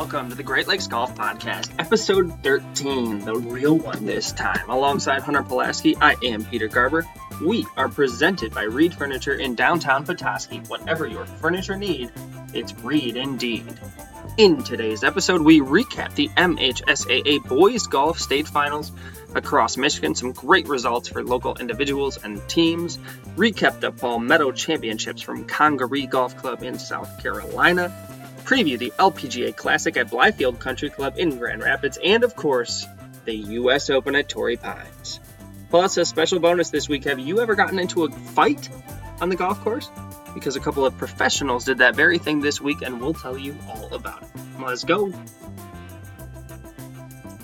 Welcome to the Great Lakes Golf Podcast, episode 13, the real one this time. Alongside Hunter Pulaski, I am Peter Garber. We are presented by Reed Furniture in downtown Petoskey. Whatever your furniture need, it's Reed indeed. In today's episode, we recap the MHSAA Boys Golf State Finals across Michigan, some great results for local individuals and teams, recap the Palmetto Championships from Congaree Golf Club in South Carolina, preview the LPGA Classic at Blythefield Country Club in Grand Rapids, and of course, the U.S. Open at Torrey Pines. Plus, a special bonus this week have you ever gotten into a fight on the golf course? Because a couple of professionals did that very thing this week, and we'll tell you all about it. Let's go.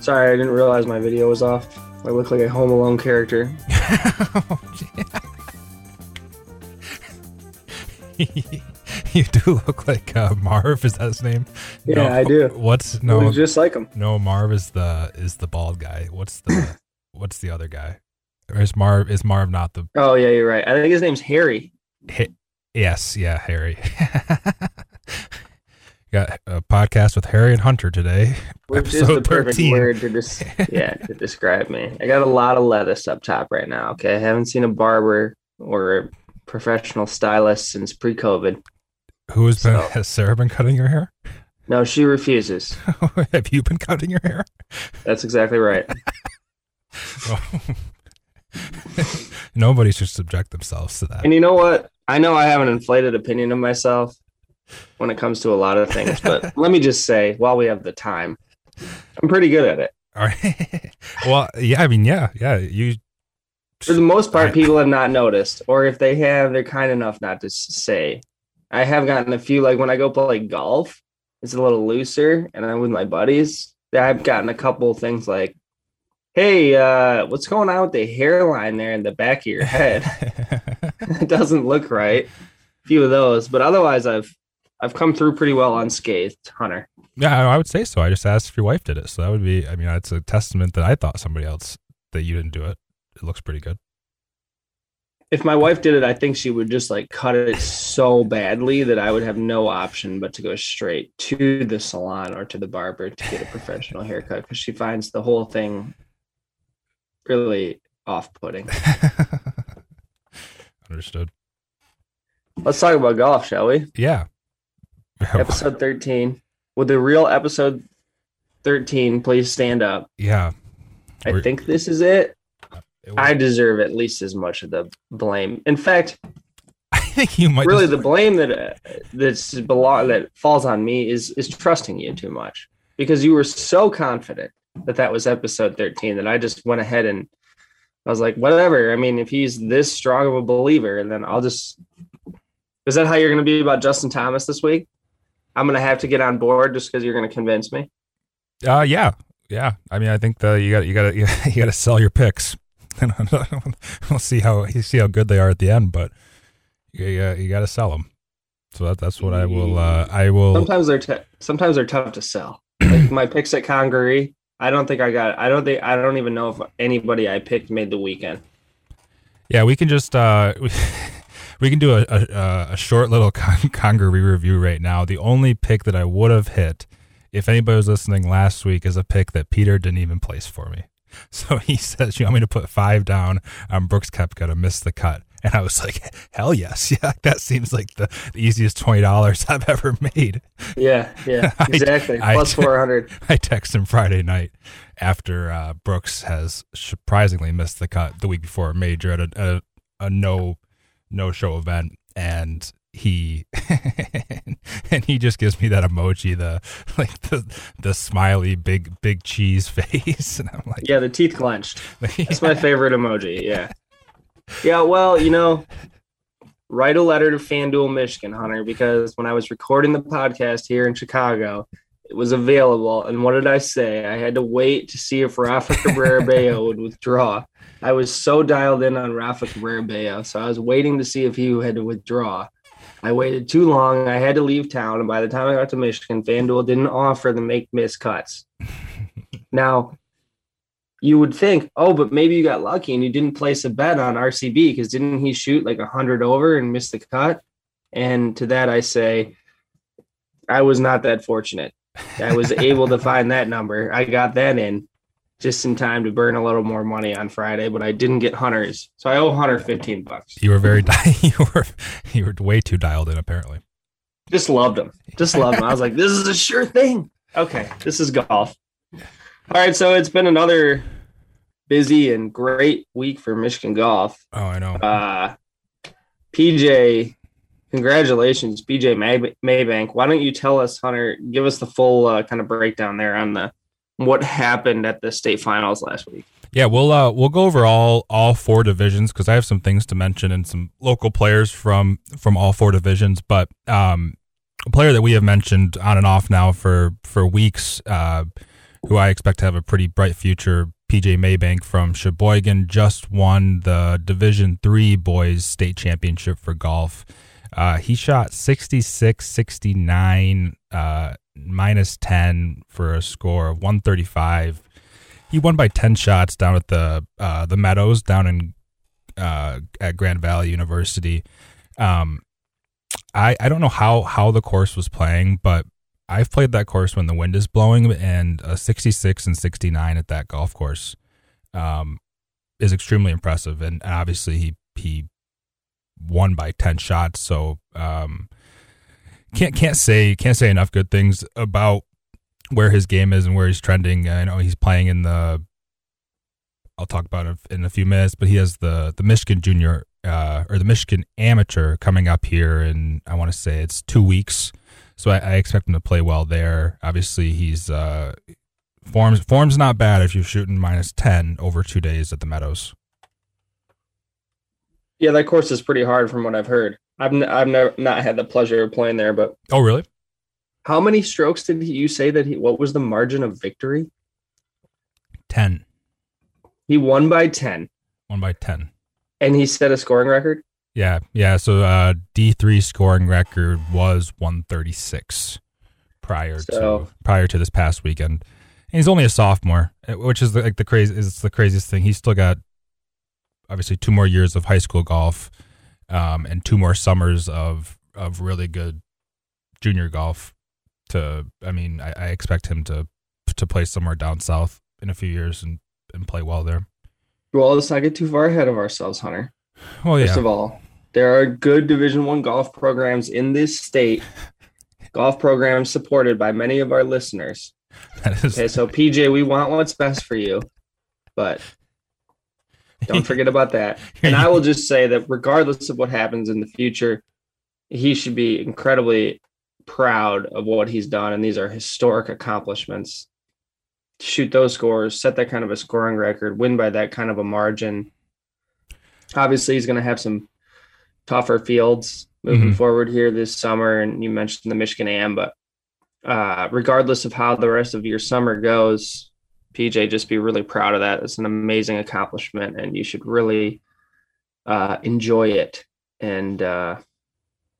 Sorry, I didn't realize my video was off. I look like a Home Alone character. Oh, you do look like uh, Marv. Is that his name? Yeah, I do. What's no? Looks just like him. No, Marv is the is the bald guy. What's the what's the other guy? Or is Marv is Marv not the? Oh yeah, you're right. I think his name's Harry. Yes, yeah, Harry. Got a podcast with Harry and Hunter today. Which is the perfect word to des- yeah to describe me. I got a lot of lettuce up top right now. Okay, I haven't seen a barber or a professional stylist since pre-COVID. Who has so. been has Sarah been cutting your hair? No, she refuses. Have you been cutting your hair? That's exactly right. Nobody should subject themselves to that. And you know what? I know I have an inflated opinion of myself when it comes to a lot of things, but let me just say, while we have the time, I'm pretty good at it. All right. well, yeah, I mean, yeah, yeah. You for the most part, people have not noticed, or if they have, they're kind enough not to say. I have gotten a few, like when I go play golf, it's a little looser, and I'm with my buddies. I've gotten a couple things like, "Hey, uh, what's going on with the hairline there in the back of your head? it doesn't look right." A few of those, but otherwise, I've I've come through pretty well unscathed, Hunter. Yeah, I would say so. I just asked if your wife did it, so that would be. I mean, it's a testament that I thought somebody else that you didn't do it it looks pretty good. If my wife did it, I think she would just like cut it so badly that I would have no option but to go straight to the salon or to the barber to get a professional haircut because she finds the whole thing really off-putting. Understood. Let's talk about golf, shall we? Yeah. episode 13. Would the real episode 13 please stand up? Yeah. I We're... think this is it. I deserve at least as much of the blame. In fact, I think you might really the blame that uh, that's belong that falls on me is is trusting you too much because you were so confident that that was episode 13 that I just went ahead and I was like, whatever. I mean, if he's this strong of a believer, and then I'll just. Is that how you're going to be about Justin Thomas this week? I'm going to have to get on board just because you're going to convince me. Uh, yeah, yeah. I mean, I think the, you got you got to you got to sell your picks. we'll see how you see how good they are at the end, but you you, you got to sell them. So that, that's what I will. Uh, I will. Sometimes they're t- sometimes they're tough to sell. Like my picks at Congaree, I don't think I got. I don't think I don't even know if anybody I picked made the weekend. Yeah, we can just uh, we, we can do a, a, a short little con- Congaree review right now. The only pick that I would have hit, if anybody was listening last week, is a pick that Peter didn't even place for me. So he says, You want me to put five down on Brooks Koepka to miss the cut? And I was like, Hell yes. Yeah, that seems like the, the easiest $20 I've ever made. Yeah, yeah, exactly. I, Plus 400. I text him Friday night after uh, Brooks has surprisingly missed the cut the week before a major at a, a, a no no show event. And he and he just gives me that emoji the like the the smiley big big cheese face and i'm like yeah the teeth clenched. That's my favorite emoji yeah. Yeah well you know write a letter to fanduel michigan hunter because when i was recording the podcast here in chicago it was available and what did i say? I had to wait to see if rafa cabrera bello would withdraw. I was so dialed in on rafa cabrera bello so i was waiting to see if he had to withdraw I waited too long. I had to leave town. And by the time I got to Michigan, FanDuel didn't offer the make miss cuts. now, you would think, oh, but maybe you got lucky and you didn't place a bet on RCB because didn't he shoot like a hundred over and miss the cut? And to that, I say, I was not that fortunate. I was able to find that number. I got that in just in time to burn a little more money on Friday, but I didn't get Hunter's, so I owe Hunter fifteen bucks. You were very you were you were way too dialed in apparently. Just loved him. Just loved him. I was like, this is a sure thing. Okay, this is golf. All right, so it's been another busy and great week for Michigan golf. Oh, I know. Uh, PJ, congratulations, PJ May- Maybank. Why don't you tell us, Hunter? Give us the full uh, kind of breakdown there on the what happened at the state finals last week. Yeah, we'll uh, we'll go over all all four divisions because I have some things to mention and some local players from from all four divisions. But um, a player that we have mentioned on and off now for for weeks, uh, who I expect to have a pretty bright future, PJ Maybank from Cheboygan, just won the Division Three boys state championship for golf. Uh, he shot 66, 69, uh, minus 10 for a score of 135 he won by 10 shots down at the uh, the Meadows down in uh, at Grand Valley University. Um, I I don't know how how the course was playing, but I've played that course when the wind is blowing, and a 66 and 69 at that golf course um, is extremely impressive. And, obviously, he he won by 10 shots, so um, can't can't say can't say enough good things about where his game is and where he's trending. I know he's playing in the. I'll talk about it in a few minutes, but he has the the Michigan Junior uh, or the Michigan Amateur coming up here, and I want to say it's two weeks. So I, I, expect him to play well there. Obviously, he's uh, forms forms not bad if you're shooting minus ten over two days at the Meadows. Yeah, that course is pretty hard from what I've heard. I've n- I've never not had the pleasure of playing there, but oh really? How many strokes did you say that he? What was the margin of victory? Ten. He won by ten. One by ten. And he set a scoring record. Yeah, yeah. So uh, D three scoring record was one thirty six prior so, to prior to this past weekend. And he's only a sophomore, eh, which is like the crazy is the craziest thing. He's still got obviously two more years of high school golf, um, and two more summers of of really good junior golf to I mean, I, I, expect him to to play somewhere down south in a few years and, and play well there. Well, let's not get too far ahead of ourselves, Hunter. Well, yeah. First of all, there are good Division One golf programs in this state. golf programs supported by many of our listeners. Okay, so PJ, we want what's best for you, but don't forget about that. And I will just say that regardless of what happens in the future, he should be incredibly proud of what he's done, and these are historic accomplishments. Shoot those scores, set that kind of a scoring record, win by that kind of a margin. Obviously, he's going to have some tougher fields moving mm-hmm. forward here this summer. And you mentioned the Michigan Am, but uh, regardless of how the rest of your summer goes, PJ, just be really proud of that. It's an amazing accomplishment, and you should really uh, enjoy it and, uh,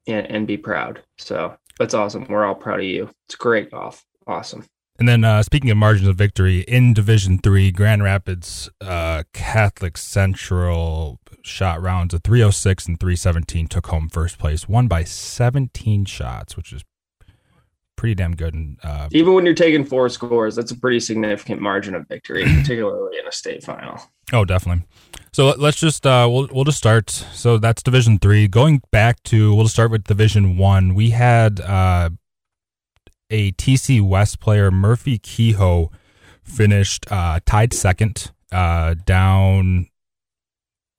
and and be proud. So that's awesome. We're all proud of you. It's great golf. Awesome. And then uh, speaking of margins of victory in Division Three, Grand Rapids uh, Catholic Central shot rounds of 306 and 317 took home first place, won by 17 shots, which is pretty damn good. And uh, even when you're taking four scores, that's a pretty significant margin of victory, particularly in a state final. Oh, definitely. So let's just uh, we'll we'll just start. So that's Division Three. Going back to we'll start with Division One. We had uh, a TC West player, Murphy Kehoe, finished uh, tied second, uh, down.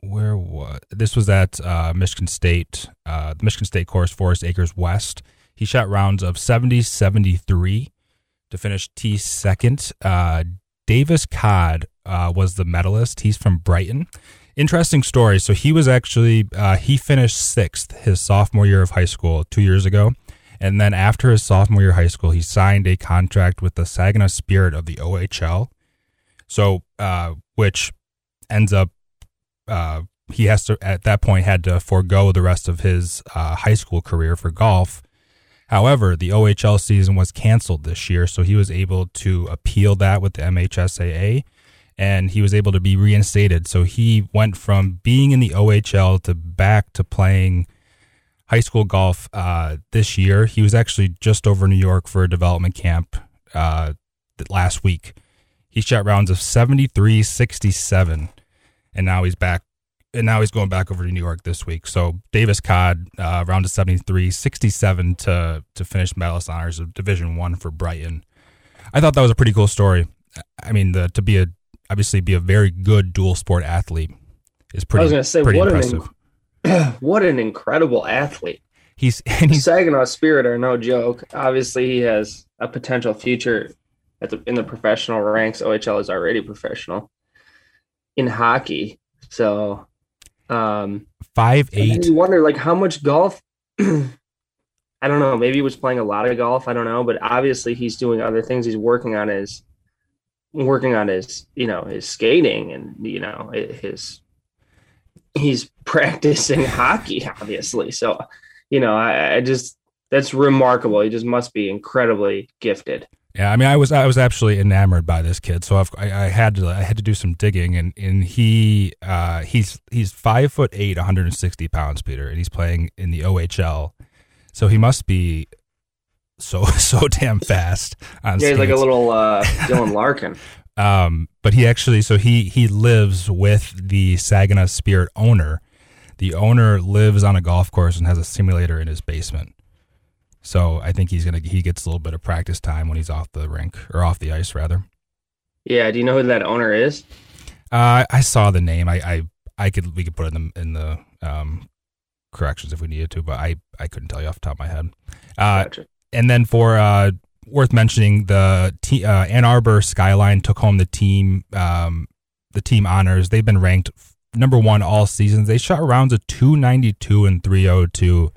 Where was this? Was at uh, Michigan State, uh, the Michigan State course, Forest Akers West. He shot rounds of 70 73 to finish T second. Uh, Davis Codd uh, was the medalist. He's from Brighton. Interesting story. So he was actually uh, he finished sixth his sophomore year of high school two years ago, and then after his sophomore year of high school, he signed a contract with the Saginaw Spirit of the OHL. So, uh, which ends up uh, he has to at that point had to forego the rest of his uh, high school career for golf. However, the OHL season was canceled this year, so he was able to appeal that with the MHSAA and he was able to be reinstated. So he went from being in the OHL to back to playing high school golf uh, this year. He was actually just over New York for a development camp uh, last week. He shot rounds of 73, 67, and now he's back. And now he's going back over to New York this week. So Davis Codd, uh, round of 73, 67 to to finish medalist honors of Division One for Brighton. I thought that was a pretty cool story. I mean, the, to be a obviously be a very good dual sport athlete is pretty. I was going to say what impressive. An, what an incredible athlete! He's and he's Saginaw Spirit are no joke. Obviously, he has a potential future at the in the professional ranks. OHL is already professional in hockey, so um, five eight. You wonder like how much golf. I don't know. Maybe he was playing a lot of golf. I don't know, but obviously he's doing other things. He's working on his working on his you know his skating and you know his he's practicing hockey obviously so you know I, I, just that's remarkable he just must be incredibly gifted yeah i mean i was i was absolutely enamored by this kid so I've, I, I had to i had to do some digging and and he uh he's he's five foot eight 160 pounds peter and he's playing in the ohl so he must be so so damn fast. On yeah, he's like a little uh, Dylan Larkin. um, but he actually, so he he lives with the Saginaw Spirit owner. The owner lives on a golf course and has a simulator in his basement. So I think he's gonna he gets a little bit of practice time when he's off the rink or off the ice rather. Yeah, do you know who that owner is? Uh, I saw the name. I, I I could we could put it in the in the um, corrections if we needed to, but I I couldn't tell you off the top of my head. Uh, gotcha and then for uh, worth mentioning, the t- uh, Ann Arbor Skyline took home the team um, the team honors. They've been ranked number one all seasons. They shot rounds of 292 and 302.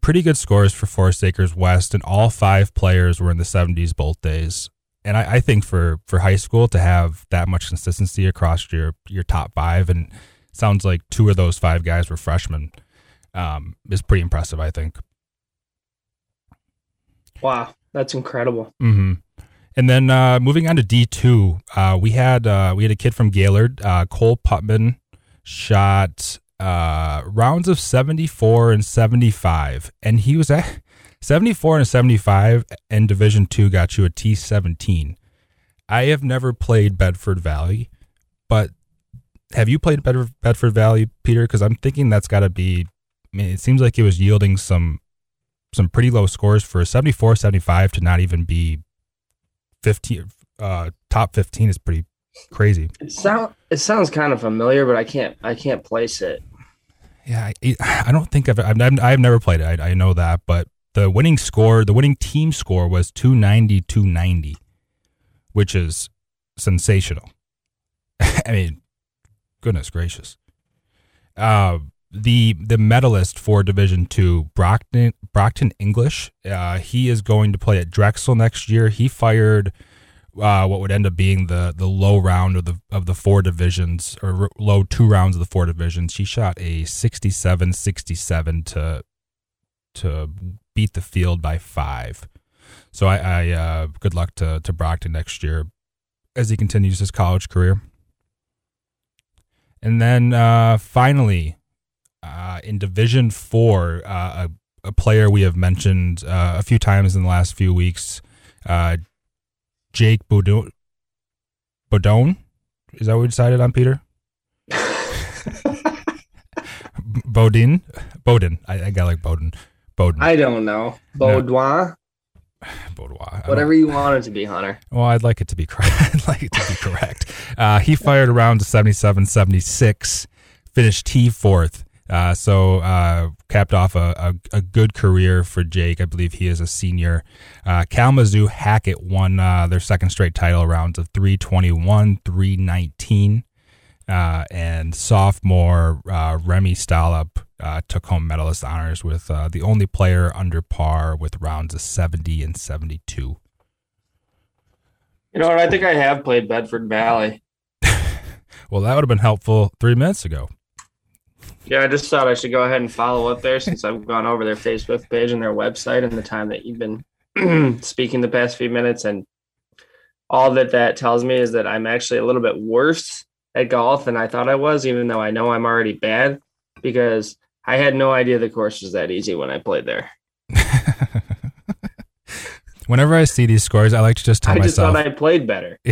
Pretty good scores for Forest Akers West, and all five players were in the 70s both days. And I, I think for, for high school to have that much consistency across your, your top five, and sounds like two of those five guys were freshmen, um, is pretty impressive, I think. Wow, that's incredible. Mm-hmm. And then uh, moving on to D two, uh, we had uh, we had a kid from Gaylord, uh, Cole Putman, shot uh, rounds of seventy four and seventy five, and he was at seventy four and seventy five. And Division two got you a T seventeen. I have never played Bedford Valley, but have you played Bedford Valley, Peter? Because I'm thinking that's got to be. I mean, it seems like it was yielding some some pretty low scores for 74, 75 to not even be 15, uh, top 15 is pretty crazy. It sound it sounds kind of familiar, but I can't I can't place it. Yeah, I, don't think I've, I've I've never played it. I, I know that, but the winning score, the winning team score was 290 290, which is sensational. I mean, goodness gracious. Uh, the the medalist for Division Two, Brockton Brockton English. Uh, he is going to play at Drexel next year. He fired uh, what would end up being the the low round of the of the four divisions or low two rounds of the four divisions. She shot a 67-67 to to beat the field by five. So I, I uh, good luck to to Brockton next year as he continues his college career. And then uh, finally, uh, in Division Four, uh, a, a, player we have mentioned uh, a few times in the last few weeks, Jake Bodone. Bodone, is that what we decided on, Peter? Bodin, Bowden. I, I got like Bowden. Bowden. I don't know. Baudouin. Boudoir. Whatever you want it to be, Hunter. Well, I'd like it to be correct. I'd like it to be correct. Uh, he fired around to 77 76, finished T fourth. Uh, so uh, capped off a, a, a, good career for Jake. I believe he is a senior. Uh, Kalamazoo Hackett won uh, their second straight title rounds of 321, 319. Uh, and sophomore uh, Remy Stallup uh, took home medalist honors with the only player under par with rounds of 70 and 72. You know what? I think I have played Bedford Valley. well, that would have been helpful three minutes ago. Yeah, I just thought I should go ahead and follow up there since I've gone over their Facebook page and their website and the time that you've been speaking the past few minutes. And all that that tells me is that I'm actually a little bit worse at golf than I thought I was, even though I know I'm already bad because I had no idea the course was that easy when I played there. Whenever I see these scores, I like to just tell myself. I just myself. thought I played better.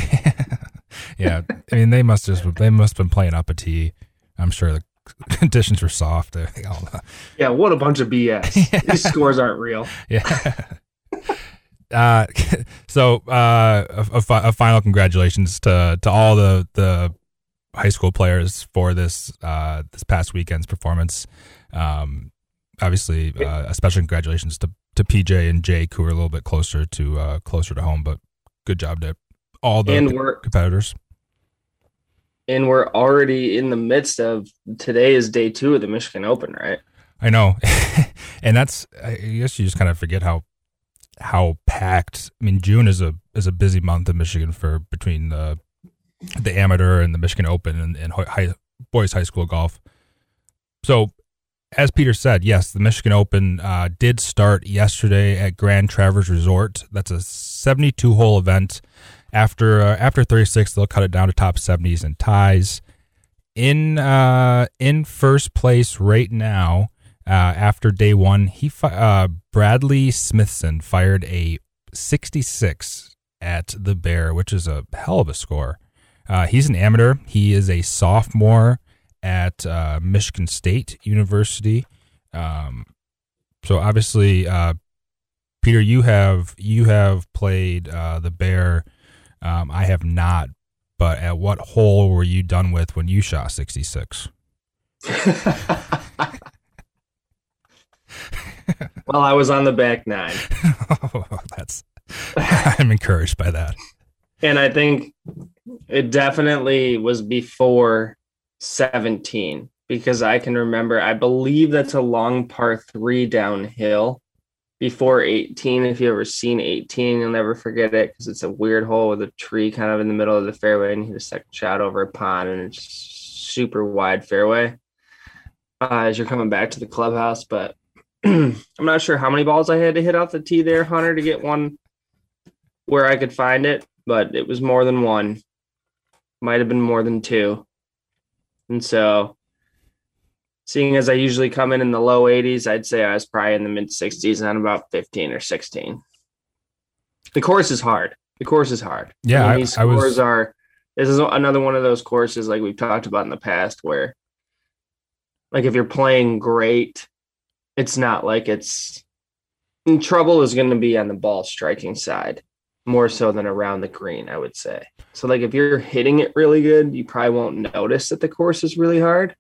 yeah, I mean they must just they must have been playing up a tee. I'm sure the conditions were soft. I think all the- Yeah, what a bunch of BS. These scores aren't real. Yeah. uh, so uh, a, a, fi- a final congratulations to to all the the high school players for this uh, this past weekend's performance. Um, obviously, uh, a special congratulations to to PJ and Jake who are a little bit closer to uh, closer to home, but good job to all the And we're competitors. And we're already in the midst of today is day two of the Michigan Open, right? I know, and that's I guess you just kind of forget how how packed. I mean, June is a is a busy month in Michigan for between the the amateur and the Michigan Open and, and high, boys high school golf. So, as Peter said, yes, the Michigan Open uh, did start yesterday at Grand Traverse Resort. That's a 72 hole event. After uh, after 36, they'll cut it down to top 70s and ties. In uh, in first place right now, uh, after day one, he fi- uh, Bradley Smithson fired a 66 at the Bear, which is a hell of a score. Uh, he's an amateur. He is a sophomore at uh, Michigan State University. Um, so obviously, uh, Peter, you have you have played uh, the Bear. Um, I have not. But at what hole were you done with when you shot 66? well, I was on the back nine. That's I'm encouraged by that. And I think it definitely was before 17 because I can remember, I believe that's a long par three downhill before 18. If you ever seen 18, you'll never forget it because it's a weird hole with a tree kind of in the middle of the fairway and you hit a second shot over a pond and it's super wide fairway uh, as you're coming back to the clubhouse. But I'm not sure how many balls I had to hit off the tee there, Hunter, to get one where I could find it, but it was more than one. Might have been more than two. And so, seeing as I usually come in in the low 80s, I'd say I was probably in the mid 60s and I'm about 15 or 16. The course is hard. The course is hard. Yeah, I mean, I- these I was- scores are. This is another one of those courses like we've talked about in the past where, like, if you're playing great, it's not like it's trouble is going to be on the ball striking side more so than around the green, I would say. So, like, if you're hitting it really good, you probably won't notice that the course is really hard.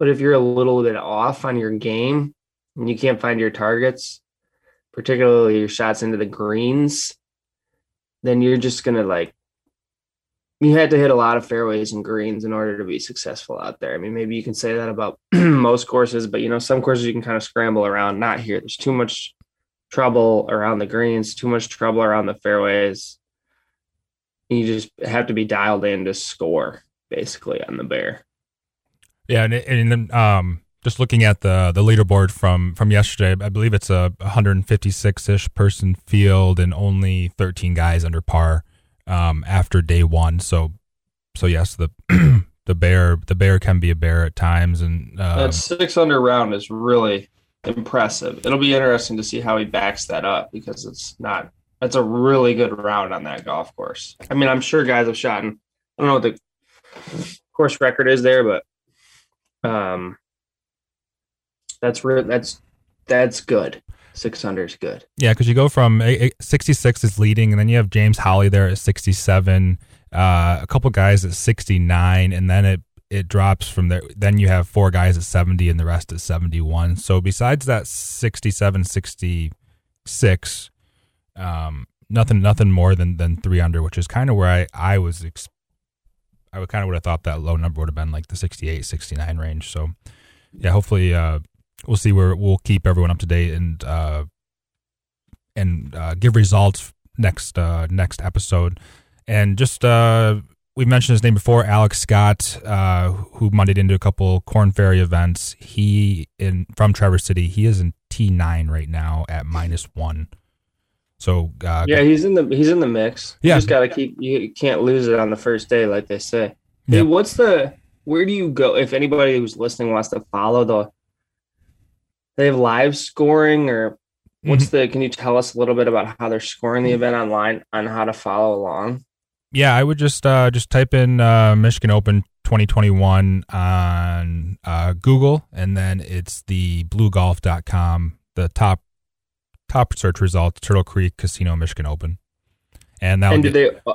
But if you're a little bit off on your game and you can't find your targets, particularly your shots into the greens, then you're just going to like, you had to hit a lot of fairways and greens in order to be successful out there. I mean, maybe you can say that about most courses, but you know, some courses you can kind of scramble around. Not here. There's too much trouble around the greens, too much trouble around the fairways. You just have to be dialed in to score basically on the bear. Yeah, and, and then um, just looking at the the leaderboard from from yesterday, I believe it's a 156 ish person field and only 13 guys under par um, after day one. So, so yes, the the bear the bear can be a bear at times, and um, That six under round is really impressive. It'll be interesting to see how he backs that up because it's not. That's a really good round on that golf course. I mean, I'm sure guys have shot. In, I don't know what the course record is there, but um, that's re- that's that's good. Six under is good. Yeah, because you go from a- a- 66 is leading, and then you have James Holly there at 67, uh, a couple guys at 69, and then it it drops from there. Then you have four guys at 70, and the rest at 71. So besides that 67, 66, um, nothing nothing more than than three under, which is kind of where I I was. Ex- I would kind of would have thought that low number would have been like the 68, 69 range. So yeah, hopefully. Uh, we'll see where we'll keep everyone up to date and uh, and uh, give results next uh, next episode. And just uh, we mentioned his name before, Alex Scott, uh, who muddied into a couple Korn Ferry events. He in from Traverse City. He is in T nine right now at minus one. So uh, Yeah, he's in the he's in the mix. Yeah. You just gotta keep. You can't lose it on the first day, like they say. Yeah. Hey, what's the? Where do you go if anybody who's listening wants to follow the? They have live scoring, or What's the? Can you tell us a little bit about how they're scoring the event online on how to follow along? Yeah, I would just uh, just type in uh, Michigan Open 2021 on uh, Google, and then it's the bluegolf.com, the top top search results, Turtle Creek Casino Michigan Open, and that. And did they uh,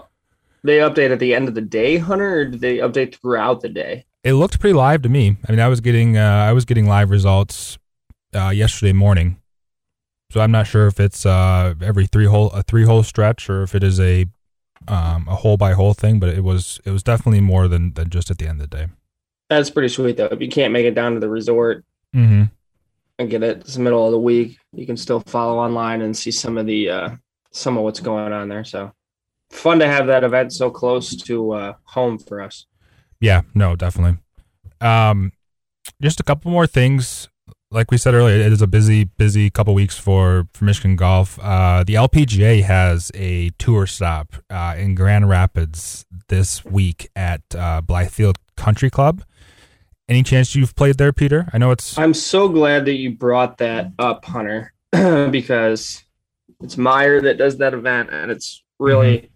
they update at the end of the day, Hunter, or did they update throughout the day? It looked pretty live to me. I mean, I was getting uh, I was getting live results uh, yesterday morning, so I'm not sure if it's uh, every three hole a three hole stretch or if it is a um, a hole by hole thing. But it was it was definitely more than than just at the end of the day. That's pretty sweet though. If you can't make it down to the resort Mm-hmm. And get it, it's the middle of the week, you can still follow online and see some of the uh, some of what's going on there. So fun to have that event so close to uh, home for us. Yeah, no, definitely. Um, just a couple more things. Like we said earlier, it is a busy, busy couple weeks for, for Michigan golf. Uh, the LPGA has a tour stop uh, in Grand Rapids this week at uh, Blythefield Country Club. Any chance you've played there, Peter? I know it's I'm so glad that you brought that up, Hunter, because it's Meijer that does that event, and it's really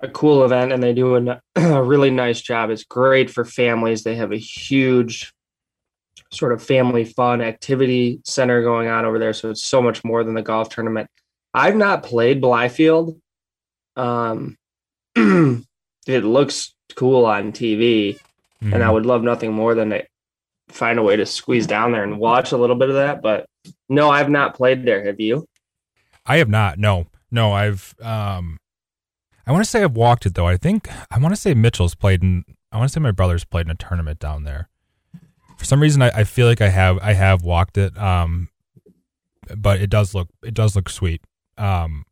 a cool event, and they do a really nice job. It's great for families. They have a huge sort of family fun activity center going on over there, so it's so much more than the golf tournament. I've not played Blythefield. Um, it looks cool on TV and Mm-hmm. I would love nothing more than to find a way to squeeze down there and watch a little bit of that. But no, I've not played there. Have you? I have not. No, no. I've. Um, I want to say I've walked it though. I think I want to say Mitchell's played in. I want to say my brother's played in a tournament down there. For some reason, I, I feel like I have. I have walked it. Um, but it does look. It does look sweet. Um,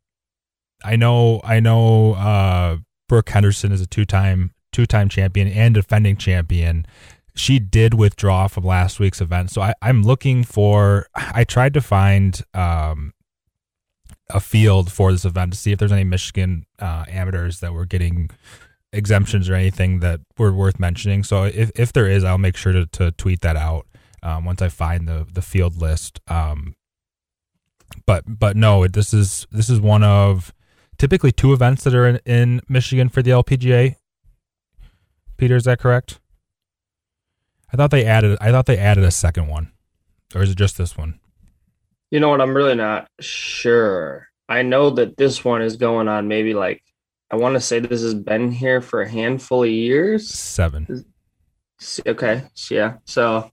I know. I know. Uh, Brooke Henderson is a two-time two-time champion and defending champion. She did withdraw from last week's event, so I, I'm looking for. I tried to find um, a field for this event to see if there's any Michigan uh, amateurs that were getting exemptions or anything that were worth mentioning. So if, if there is, I'll make sure to, to tweet that out um, once I find the the field list. Um, but but no, this is this is one of typically two events that are in, in Michigan for the LPGA. Peter, is that correct? I thought they added. I thought they added a second one, or is it just this one? You know what? I'm really not sure. I know that this one is going on maybe like I want to say this has been here for a handful of years. Seven. Okay, yeah. So,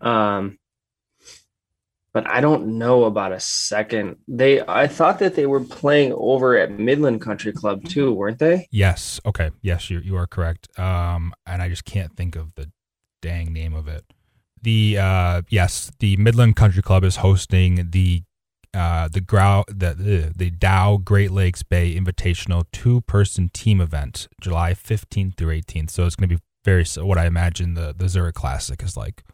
um, but I don't know about a second. They, I thought that they were playing over at Midland Country Club too, weren't they? Yes. Okay. Yes, you you are correct. Um, and I just can't think of the dang name of it. The uh, yes, the Midland Country Club is hosting the uh the Grow the the, Dow Great Lakes Bay Invitational two person team event, July fifteenth through eighteenth. So it's going to be very what I imagine the the Zurich Classic is like,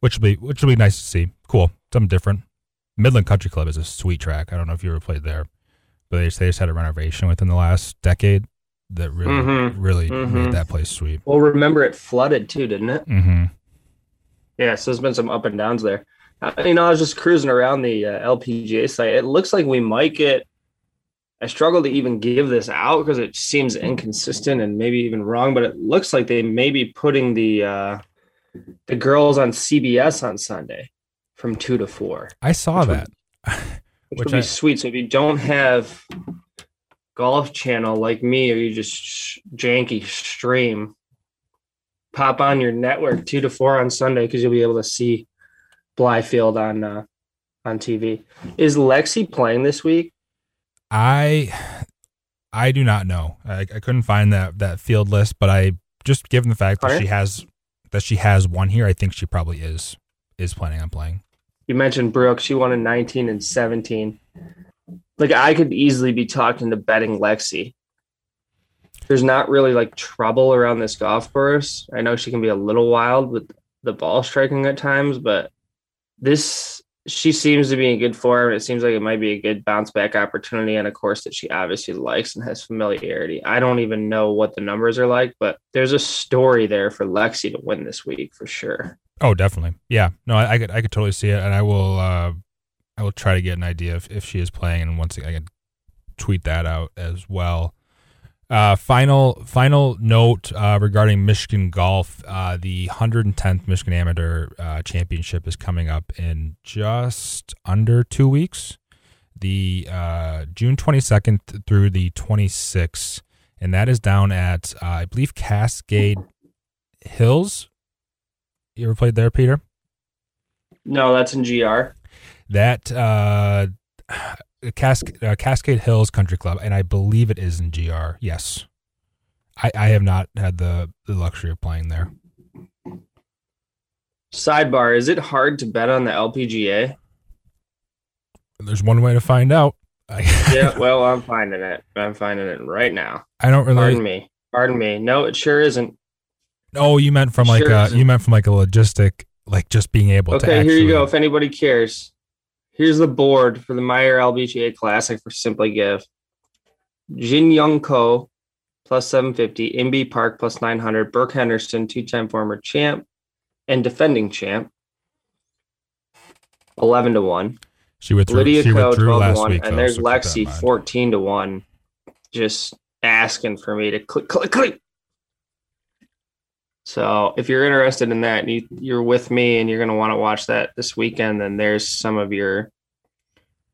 which will be which will be nice to see. Cool, something different. Midland Country Club is a sweet track. I don't know if you ever played there, but they just, they just had a renovation within the last decade that really Mhm. really Mhm. made that place sweet. Well, remember it flooded too, didn't it? Mm-hmm. Yeah, so there's been some up and downs there. Uh, you know, I was just cruising around the uh, LPGA site. It looks like we might get. I struggle to even give this out because it seems inconsistent and maybe even wrong. But it looks like they may be putting the uh, the girls on CBS on Sunday from two to four, I saw Which would- that. which, Which would be sweet. So if you don't have Golf Channel like me, or you just sh- janky stream, pop on your network two to four on Sunday because you'll be able to see Blythefield on uh, on TV. Is Lexi playing this week? I I do not know. I, I couldn't find that that field list, but I just given the fact that Alright. she has that she has one here, I think she probably is is planning on playing. You mentioned Brooke. She won in 19 and 17. Like I could easily be talked into betting Lexi. There's not really like trouble around this golf course. I know she can be a little wild with the ball striking at times, but this she seems to be in good form. It seems like it might be a good bounce back opportunity and a course that she obviously likes and has familiarity. I don't even know what the numbers are like, but there's a story there for Lexi to win this week for sure. Oh, definitely. Yeah. No, I, I could I could totally see it, and I will. Uh, I will try to get an idea if, if she is playing, and once again, I can tweet that out as well. Uh, final final note uh, regarding Michigan golf: uh, the 110th Michigan Amateur uh, Championship is coming up in just under two weeks, the uh, June 22nd through the 26th, and that is down at uh, I believe Cascade Hills. You ever played there, Peter? No, that's in GR. That uh, Cas- uh, Cascade Hills Country Club, and I believe it is in GR. Yes, I, I have not had the, the luxury of playing there. Sidebar: Is it hard to bet on the LPGA? There's one way to find out. yeah, well, I'm finding it. I'm finding it right now. I don't really. Pardon me. Pardon me. No, it sure isn't. Oh, you meant from like Sure a you meant from like a logistic, like just being able to. Okay, here you go. If anybody cares, here's the board for the Meijer LPGA Classic for Simply Give. Jin Young Ko plus 750, Inbee Park plus 900, Brooke Henderson, two time former champ and defending champ, 11 to 1. She withdrew. Lydia she Ko, withdrew 12 to 1. week. and though, there's so keep that in Lexi, 14 to 1, just asking for me to click, click, click. So if you're interested in that, and you, you're with me and you're going to want to watch that this weekend, then there's some of your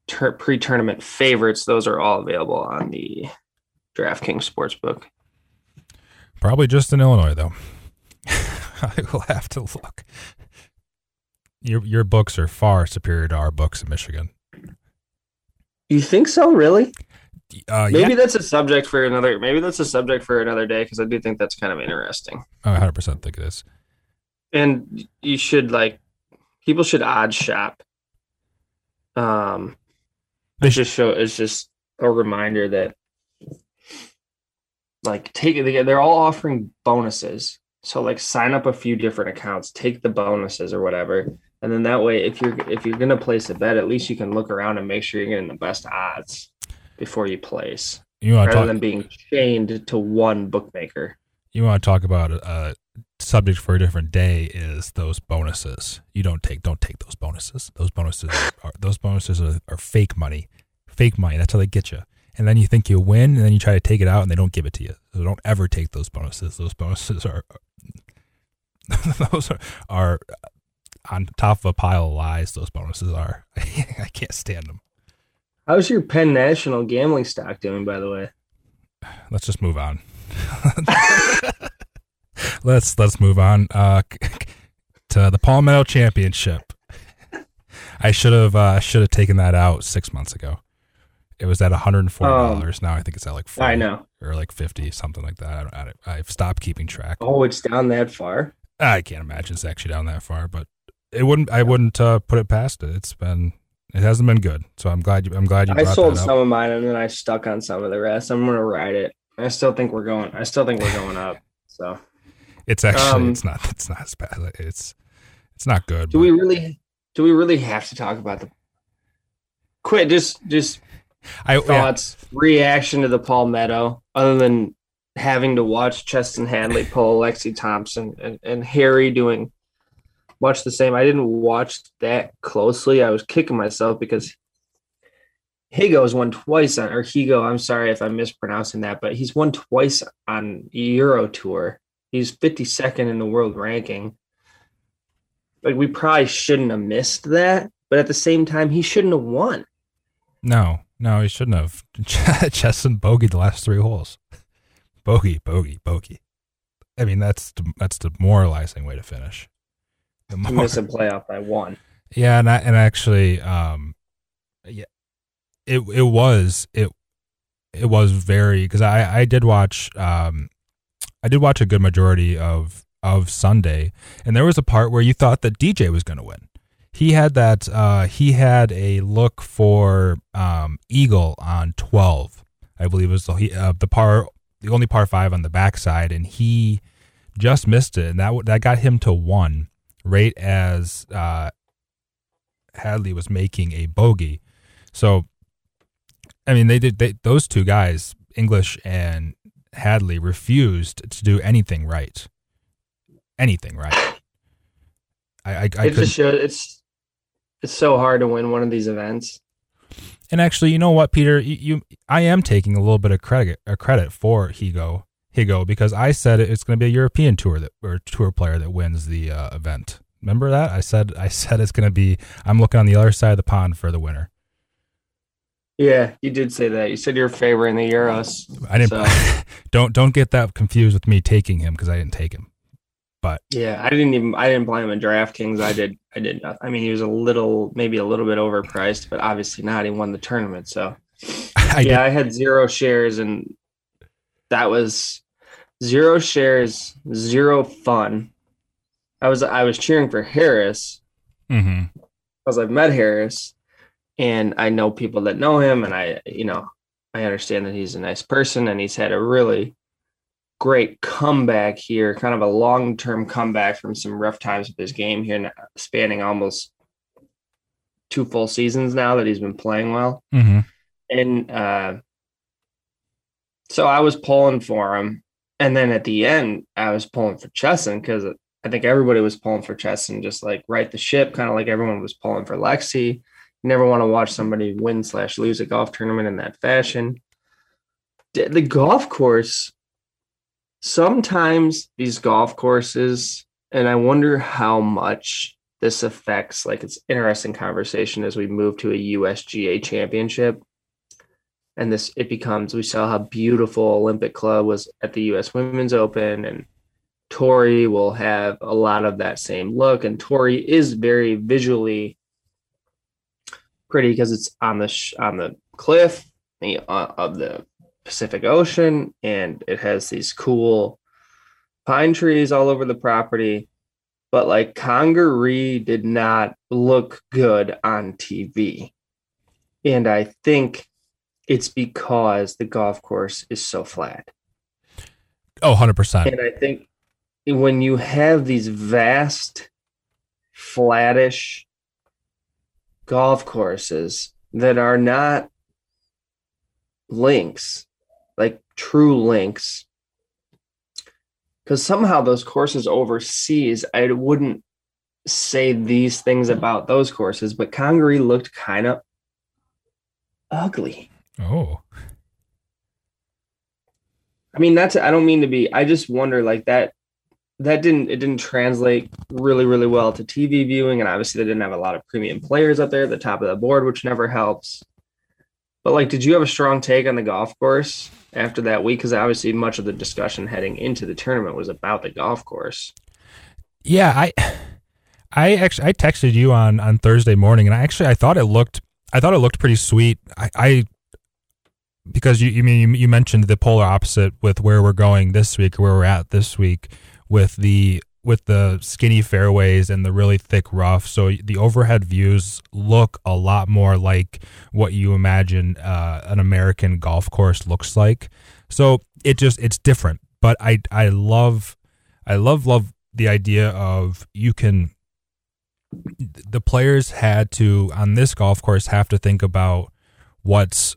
tur- pre-tournament favorites. Those are all available on the DraftKings Sportsbook. Probably just in Illinois though. I will have to look. Your your books are far superior to our books in Michigan. You think so? Really? Uh, Maybe yeah, that's a subject for another. Maybe that's a subject for another day because I do think that's kind of interesting. I 100 percent think it is. and you should like people should odd shop um They it's just show it's just a reminder that like take they're all offering bonuses so like sign up a few different accounts take the bonuses or whatever and then that way if you're if you're gonna place a bet at least you can look around and make sure you're getting the best odds before you place You rather talk? than being chained to one bookmaker you want to talk about a subject for a different day? Is those bonuses? You don't take don't take those bonuses. Those bonuses are those bonuses are, are fake money, fake money. That's how they get you. And then you think you win, and then you try to take it out, and they don't give it to you. So don't ever take those bonuses. Those bonuses are those are, are on top of a pile of lies. Those bonuses are. I can't stand them. How's your penn national gambling stock doing by the way let's just move on. let's let's move on uh, to the Palmetto Championship. I should have uh, should have taken that out six months ago. It was at one hundred and forty dollars. now I think it's at like 40 i know or like fifty, something like that. I don't, I, I've stopped keeping track. Oh, it's down that far. I can't imagine it's actually down that far, but it wouldn't. I wouldn't uh, put it past it. It's been it hasn't been good. So I'm glad you. I'm glad you. I sold some of mine and then I stuck on some of the rest. I'm gonna ride it. I still think we're going. I still think we're going up. So, It's actually Um, it's not it's not as bad. It's it's not good. do but- we really? Do we really have to talk about the? Quit. Just, just I yeah, thoughts, reaction to the Palmetto, other than having to watch Chesson Hadley pull Lexi Thompson and, and Harry doing much the same. I didn't watch that closely. I was kicking myself because Higgo's won twice on, or Higgo, I'm sorry if I'm mispronouncing that, but he's won twice on Euro Tour. He's 52nd in the world ranking. Like, we probably shouldn't have missed that, but at the same time, he shouldn't have won. No, no, he shouldn't have. Chesson bogeyed the last three holes. Bogey, bogey, bogey. I mean, that's that's demoralizing way to finish. Demor- miss a playoff by one. yeah, and I, and actually, um, yeah, it it was it it was very because I I did watch um I did watch a good majority of of Sunday, and there was a part where you thought that DJ was going to win. He had that uh he had a look for um eagle on 12. I believe it was the uh, the par the only par 5 on the backside and he just missed it and that that got him to 1 right as uh Hadley was making a bogey. So I mean they did they, those two guys English and Hadley refused to do anything right. Anything right. I I, I it just shows it's it's so hard to win one of these events. And actually, you know what, Peter, you, you I am taking a little bit of credit a credit for Higgo Higgo because I said it's going to be a European tour that or tour player that wins the uh, event. Remember that? I said I said it's going to be I'm looking on the other side of the pond for the winner. Yeah, you did say that. You said you're favoring the Euros. I didn't. So. don't don't get that confused with me taking him because I didn't take him. But yeah, I didn't even I didn't play him in DraftKings. I did I did not. I mean, he was a little maybe a little bit overpriced, but obviously not. He won the tournament, so I yeah, did. I had zero shares, and that was zero shares, zero fun. I was I was cheering for Harris mm-hmm. because I've met Harris, and I know people that know him, and I you know I understand that he's a nice person, and he's had a really great comeback here, kind of a long term comeback from some rough times with his game here, spanning almost two full seasons now that he's been playing well. Mm-hmm. And uh, so I was pulling for him. And then at the end, I was pulling for Chesson because I think everybody was pulling for Chesson, just like right the ship, kind of like everyone was pulling for Lexi. You never want to watch somebody win slash lose a golf tournament in that fashion. The golf course sometimes these golf courses, and I wonder how much this affects, like it's interesting conversation as we move to a USGA championship. And this, it becomes, we saw how beautiful Olympic Club was at the US Women's Open, and Torrey will have a lot of that same look. And Torrey is very visually pretty because it's on the sh- on the cliff uh, of the Pacific Ocean, and it has these cool pine trees all over the property. But like Congaree did not look good on TV. And I think it's because the golf course is so flat. Oh, 100%. And I think when you have these vast, flattish golf courses that are not links, like true links because somehow those courses overseas i wouldn't say these things about those courses but congaree looked kind of ugly oh i mean that's i don't mean to be i just wonder like that that didn't it didn't translate really really well to tv viewing and obviously they didn't have a lot of premium players up there at the top of the board which never helps but like, did you have a strong take on the golf course after that week? Because obviously, much of the discussion heading into the tournament was about the golf course. Yeah, I, I actually I texted you on on Thursday morning, and I actually I thought it looked I thought it looked pretty sweet. I, I because you you mean you, mentioned the polar opposite with where we're going this week, where we're at this week with the with the skinny fairways and the really thick rough. So the overhead views look a lot more like what you imagine uh, an American golf course looks like. So it just it's different. But I I love I love love the idea of you can the players had to on this golf course have to think about what's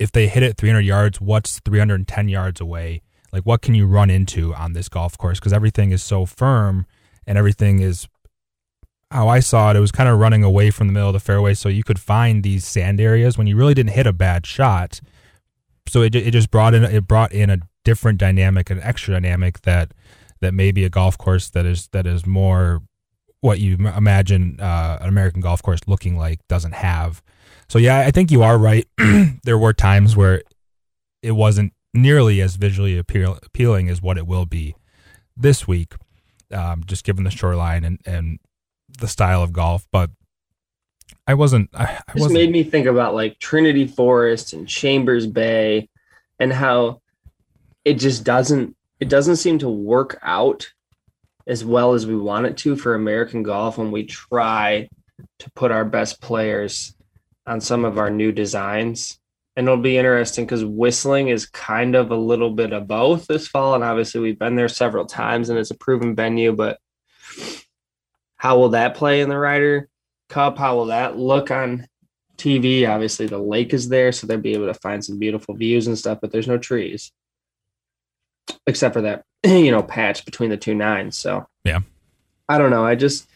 if they hit it 300 yards, what's 310 yards away like what can you run into on this golf course because everything is so firm and everything is how I saw it, it was kind of running away from the middle of the fairway, so you could find these sand areas when you really didn't hit a bad shot. So it it just brought in it brought in a different dynamic, an extra dynamic that that maybe a golf course that is that is more what you imagine uh, an American golf course looking like doesn't have. So yeah, I think you are right. there were times where it wasn't nearly as visually appeal, appealing as what it will be this week, um, just given the shoreline and, and the style of golf. But I wasn't. I, I this wasn't. made me think about like Trinity Forest and Chambers Bay, and how it just doesn't. It doesn't seem to work out as well as we want it to for American golf when we try to put our best players on some of our new designs. And it'll be interesting because whistling is kind of a little bit of both this fall and obviously we've been there several times and it's a proven venue but how will that play in the Ryder Cup? How will that look on tv obviously the lake is there so they'll be able to find some beautiful views and stuff but there's no trees. Except for that you know patch between the two nines so. Yeah. I don't know i just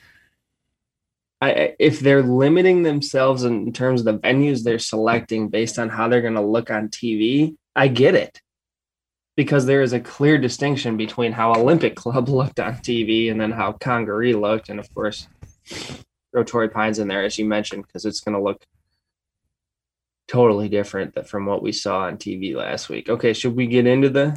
If they're limiting themselves in terms of the venues they're selecting based on how they're going to look on TV, I get it. Because there is a clear distinction between how Olympic Club looked on TV and then how Congaree looked. And of course, throw Torrey Pines in there, as you mentioned, because it's going to look totally different from what we saw on TV last week. Okay, should we get into the?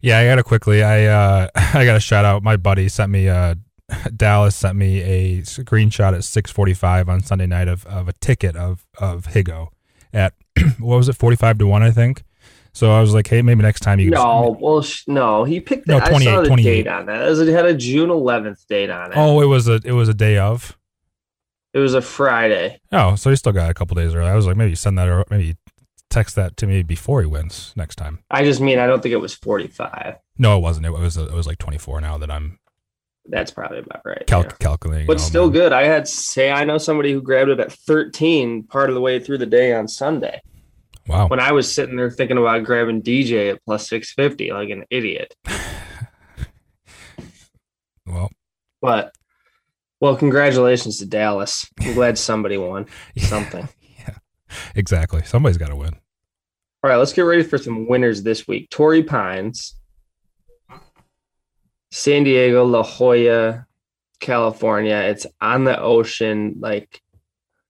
Yeah, I got to quickly. I uh, I got to shout out. My buddy sent me uh, Dallas sent me a screenshot at six forty five on Sunday night of, of a ticket of of Higgo at what was it forty five to one I think. So I was like, hey, maybe next time you. No, well, sh- no, he picked. The, no, 28, I saw the 28. date on that. It had a June 11th date on it. Oh, it was a it was a day of. It was a Friday. Oh, so he still got a couple days early. I was like, maybe send that or maybe text that to me before he wins next time. I just mean I don't think it was 45. No, it wasn't. It was it was like 24 now that I'm that's probably about right. Cal- yeah. Calculating, but still good. I had say I know somebody who grabbed it at 13 part of the way through the day on Sunday. Wow. When I was sitting there thinking about grabbing DJ at plus 650 like an idiot. well, but well, congratulations to Dallas. I'm glad somebody won something. yeah, exactly. Somebody's got to win. All right, let's get ready for some winners this week. Torrey Pines, San Diego, La Jolla, California. It's on the ocean, like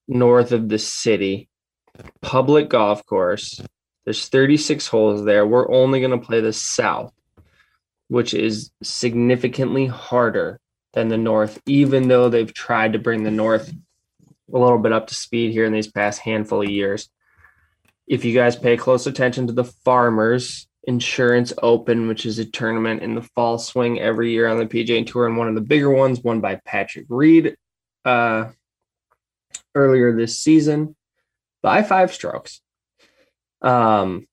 north of the city. Public golf course. There's 36 holes there. We're only going to play the south, which is significantly harder than the North, even though they've tried to bring the North a little bit up to speed here in these past handful of years. If you guys pay close attention to the Farmers Insurance Open, which is a tournament in the fall swing every year on the PGA Tour, and one of the bigger ones, won by Patrick Reed uh, earlier this season by five strokes. Um,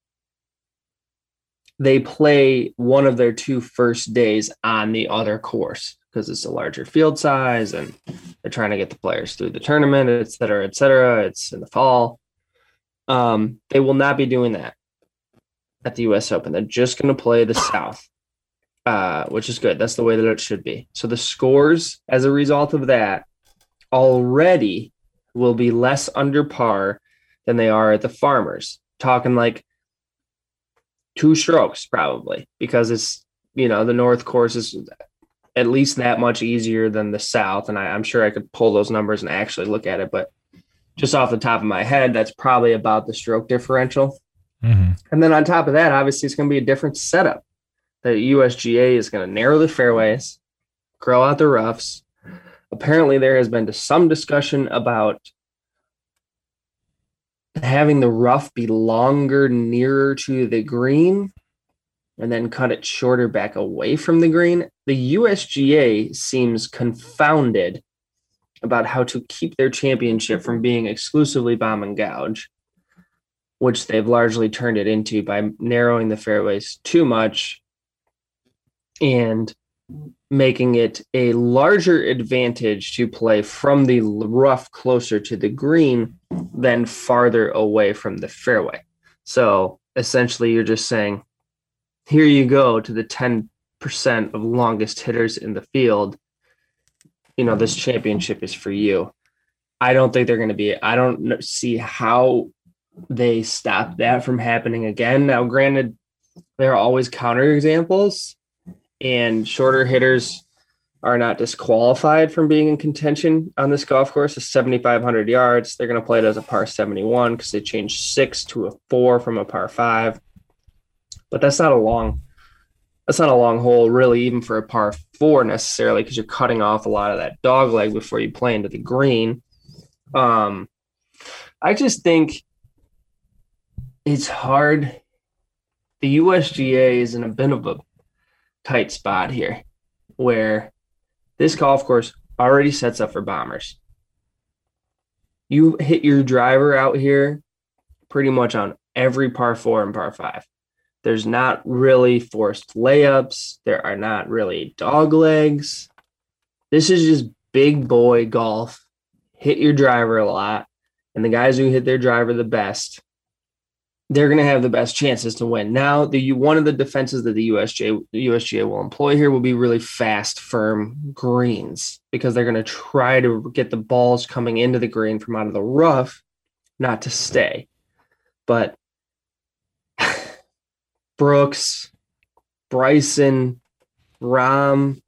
they play one of their two first days on the other course because it's a larger field size and they're trying to get the players through the tournament, et cetera, et cetera. It's in the fall. Um, they will not be doing that at the US Open. They're just going to play the South, uh, which is good. That's the way that it should be. So the scores as a result of that already will be less under par than they are at the Farmers. Talking like two strokes probably because it's you know the North course is at least that much easier than the South. And I, am sure I could pull those numbers and actually look at it, but just off the top of my head, that's probably about the stroke differential. Mm-hmm. And then on top of that, obviously, it's going to be a different setup. The USGA is going to narrow the fairways, grow out the roughs. Apparently, there has been some discussion about having the rough be longer nearer to the green and then cut it shorter back away from the green. The USGA seems confounded about how to keep their championship from being exclusively bomb and gouge, which they've largely turned it into by narrowing the fairways too much and making it a larger advantage to play from the rough closer to the green than farther away from the fairway. So essentially, you're just saying, here you go to the 10% of longest hitters in the field. You know, this championship is for you. I don't think they're going to be, I don't see how they stop that from happening again. Now, granted, there are always counter examples, and shorter hitters are not disqualified from being in contention on this golf course. It's 7,500 yards. They're going to play it as a par 71 because they changed six to a four from a par five but that's not a long that's not a long hole really even for a par four necessarily because you're cutting off a lot of that dog leg before you play into the green um i just think it's hard the usga is in a bit of a tight spot here where this golf course already sets up for bombers you hit your driver out here pretty much on every par four and par five there's not really forced layups. There are not really dog legs. This is just big boy golf. Hit your driver a lot. And the guys who hit their driver the best they're going to have the best chances to win. Now, the one of the defenses that the USJ USGA will employ here will be really fast, firm greens because they're going to try to get the balls coming into the green from out of the rough, not to stay. But Brooks, Bryson, Rahm,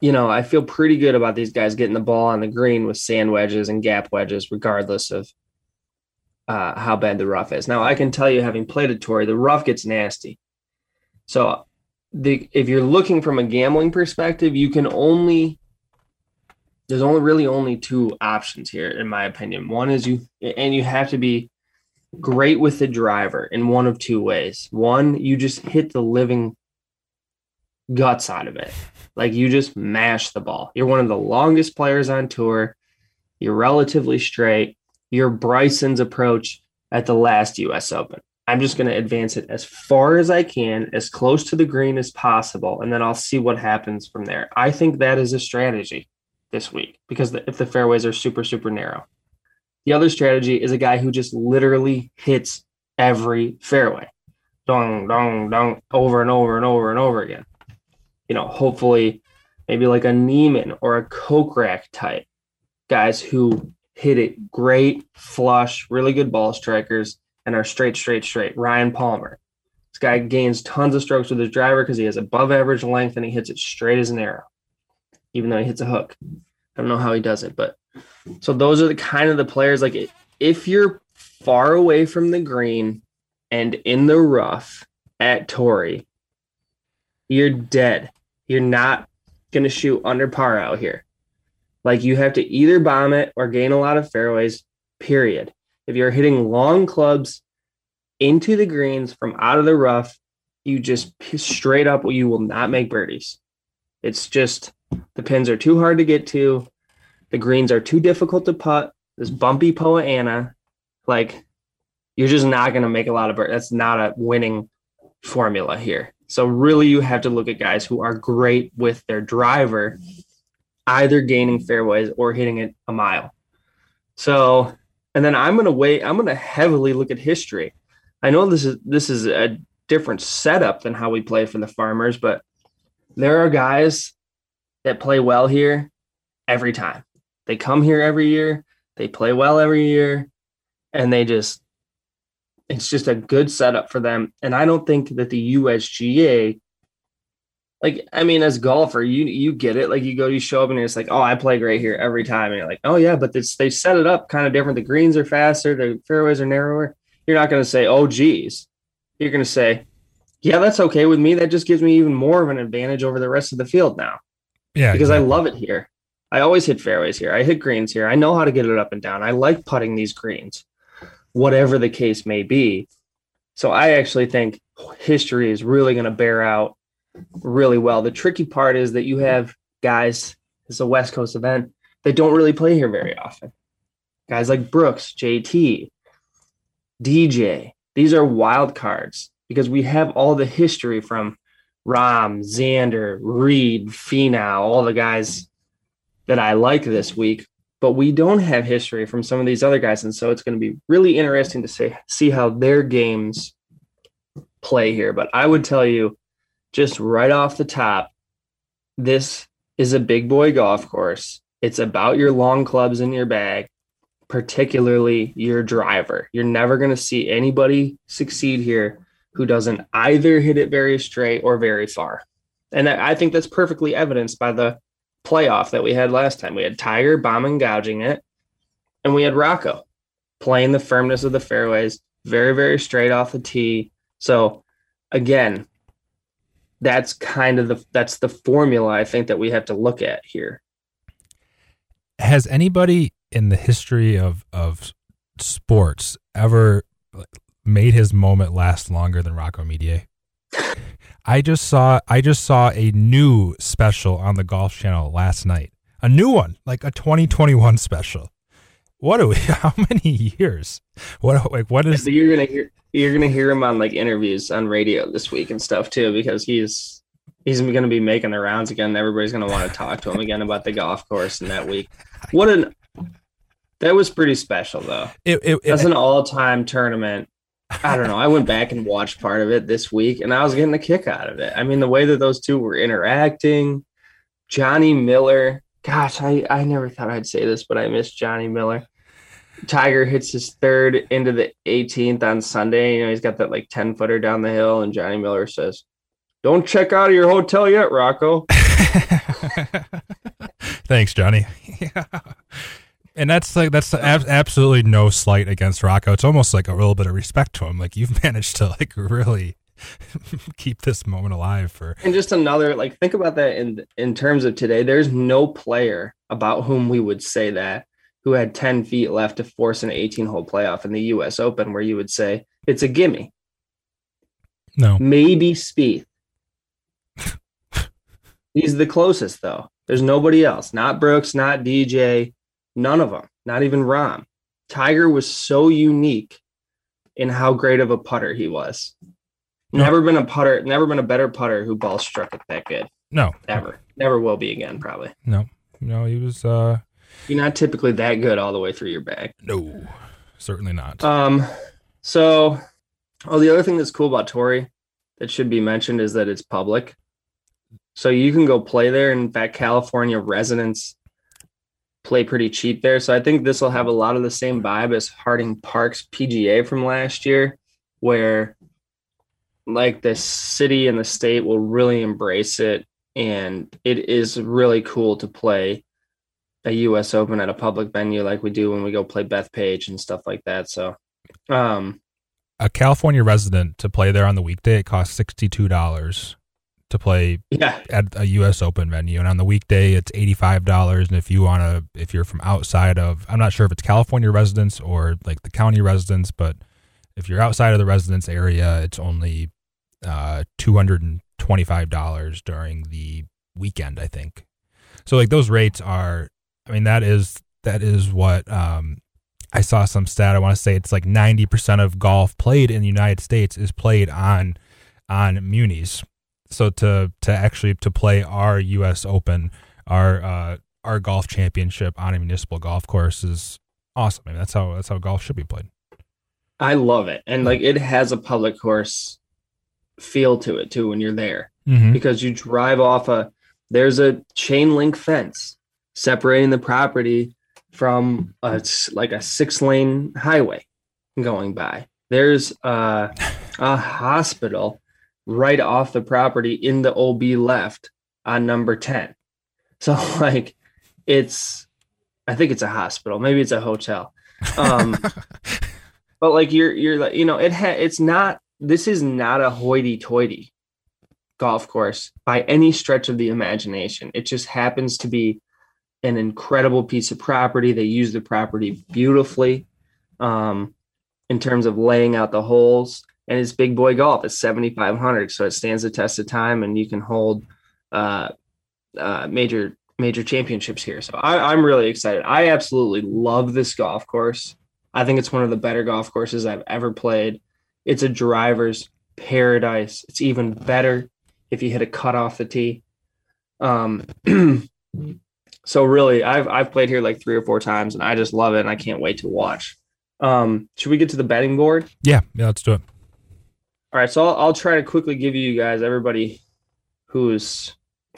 you know, I feel pretty good about these guys getting the ball on the green with sand wedges and gap wedges, regardless of uh, how bad the rough is. Now, I can tell you, having played a Torrey, the rough gets nasty. So, the if you're looking from a gambling perspective, you can only there's only really only two options here, in my opinion. One is you, and you have to be great with the driver in one of two ways. One, you just hit the living guts out of it. Like you just mash the ball. You're one of the longest players on tour. You're relatively straight your Bryson's approach at the last US Open. I'm just going to advance it as far as I can, as close to the green as possible, and then I'll see what happens from there. I think that is a strategy this week because if the fairways are super, super narrow. The other strategy is a guy who just literally hits every fairway, dong, dong, dong, over and over and over and over again. You know, hopefully, maybe like a Niemann or a Kokrak type guys who hit it great, flush, really good ball strikers, and are straight, straight, straight. Ryan Palmer. This guy gains tons of strokes with his driver because he has above average length and he hits it straight as an arrow, even though he hits a hook. I don't know how he does it, but so those are the kind of the players like if you're far away from the green and in the rough at Torrey, you're dead. You're not going to shoot under par out here. Like you have to either bomb it or gain a lot of fairways, period. If you're hitting long clubs into the greens from out of the rough, you just straight up you will not make birdies. It's just the pins are too hard to get to. The greens are too difficult to putt. This bumpy Poa annua, like you're just not going to make a lot of birdies. That's not a winning formula here. So really, you have to look at guys who are great with their driver either gaining fairways or hitting it a mile. So, and then I'm going to wait. I'm going to heavily look at history. I know this is this is a different setup than how we play for the farmers, but there are guys that play well here every time. They come here every year. They play well every year, and they just it's just a good setup for them. And I don't think that the USGA like I mean, as golfer, you you get it. Like you go, you show up, and it's like, oh, I play great here every time. And you're like, oh yeah, but this, they set it up kind of different. The greens are faster, the fairways are narrower. You're not going to say, oh geez. You're going to say, yeah, that's okay with me. That just gives me even more of an advantage over the rest of the field now. Yeah, because exactly. I love it here. I always hit fairways here. I hit greens here. I know how to get it up and down. I like putting these greens, whatever the case may be. So I actually think history is really going to bear out really well. The tricky part is that you have guys, it's a West Coast event, that don't really play here very often. Guys like Brooks, JT, DJ, these are wild cards because we have all the history from Rahm, Xander, Reed, Finau, all the guys that I like this week, but we don't have history from some of these other guys. And so it's going to be really interesting to say, see how their games play here. But I would tell you, just right off the top, this is a big boy golf course. It's about your long clubs in your bag, particularly your driver. You're never going to see anybody succeed here who doesn't either hit it very straight or very far. And I think that's perfectly evidenced by the playoff that we had last time. We had Tiger bombing, gouging it, and we had Rocco playing the firmness of the fairways, very, very straight off the tee. So, again, that's kind of the that's the formula I think that we have to look at here. Has anybody in the history of of sports ever made his moment last longer than Rocco Mediate? I just saw I just saw a new special on the Golf Channel last night. A new one, like a 2021 special. What are we? How many years? What like what is? You're gonna hear you're gonna hear him on like interviews on radio this week and stuff too because he's he's gonna be making the rounds again. Everybody's gonna want to talk to him again about the golf course in that week. What an that was pretty special though. It, it, That's an all time tournament. I don't know. I went back and watched part of it this week and I was getting a kick out of it. I mean, the way that those two were interacting, Johnny Miller, gosh, I, I never thought I'd say this, but I miss Johnny Miller. Tiger hits his third into the 18th on Sunday. You know, he's got that like 10 footer down the hill, and Johnny Miller says, Don't check out of your hotel yet, Rocco. Thanks, Johnny. yeah. And that's like that's ab- absolutely no slight against Rocco. It's almost like a little bit of respect to him. Like you've managed to like really keep this moment alive for. And just another like think about that in in terms of today. There's no player about whom we would say that who had 10 feet left to force an 18 hole playoff in the U.S. Open, where you would say it's a gimme. No, maybe Spieth. He's the closest though. There's nobody else. Not Brooks, not DJ, none of them. Not even Rahm. Tiger was so unique in how great of a putter he was. Never been a putter, never been a better putter who ball struck it that good. No. Ever. Never will be again, probably. No. No, he was uh You're not typically that good all the way through your bag. no. Certainly not. Um so oh the other thing that's cool about Torrey that should be mentioned is that it's public. So you can go play there. In fact, California residents play pretty cheap there. So I think this will have a lot of the same vibe as Harding Park's PGA from last year, where like the city and the state will really embrace it. And it is really cool to play a US Open at a public venue like we do when we go play Bethpage and stuff like that. So um a California resident to play there on the weekday, it costs sixty two dollars to play yeah. at a U.S. Open venue, and on the weekday it's eighty five dollars. And if you want to, if you're from outside of, I'm not sure if it's California residents or like the county residents, but if you're outside of the residence area, it's only uh, two hundred and twenty five dollars during the weekend, I think. So like those rates are, I mean that is that is what um, I saw some stat. I want to say it's like ninety percent of golf played in the United States is played on on munis so to to actually to play our U.S. Open, our uh, our golf championship on a municipal golf course is awesome. I mean, that's how that's how golf should be played. I love it. And like it has a public course feel to it too when you're there Mm-hmm. because you drive off a there's a chain link fence separating the property from a like a six lane highway going by. There's a, a hospital right off the property in the OB left on number 10. So like it's I think it's a hospital, maybe it's a hotel. Um but like you're you're like you know it ha- it's not this is not a hoity-toity golf course by any stretch of the imagination. It just happens to be an incredible piece of property. They use the property beautifully um in terms of laying out the holes and it's big boy golf. It's 7500 so it stands the test of time and you can hold uh uh major major championships here. So I, i'm really excited. I absolutely love this golf course. I think it's one of the better golf courses I've ever played. It's a driver's paradise. It's even better if you hit a cut off the tee. Um, so really, I've I've played here like three or four times, and I just love it, and I can't wait to watch. Um, should we get to the betting board? Yeah, yeah, let's do it. All right, so I'll, I'll try to quickly give you guys everybody who's.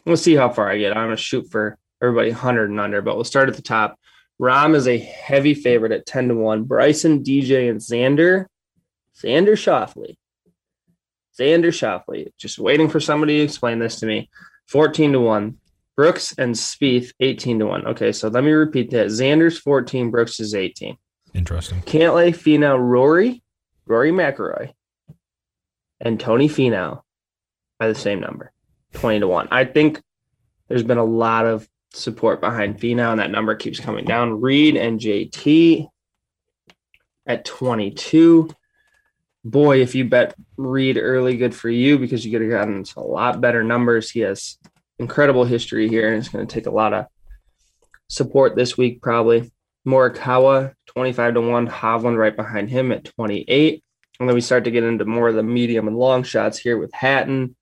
We'll see how far I get. I'm gonna shoot for everybody 100 and under, but we'll start at the top. Rahm is a heavy favorite at 10 to 1. Bryson, DJ, and Xander. Xander Schauffele. Xander Schauffele. Just waiting for somebody to explain this to me. 14 to 1. Brooks and Spieth, 18 to 1. Okay, so let me repeat that. Xander's 14, Brooks is 18. Interesting. Cantlay, Finau, Rory, Rory McIlroy, and Tony Finau by the same number, 20 to 1. I think there's been a lot of support behind Finau, and that number keeps coming down. Reed and JT at 22. Boy, if you bet Reed early, good for you because you could have gotten a lot better numbers. He has incredible history here, and it's going to take a lot of support this week, probably. Morikawa, 25 to 1. Hovland right behind him at 28. And then we start to get into more of the medium and long shots here with Hatton,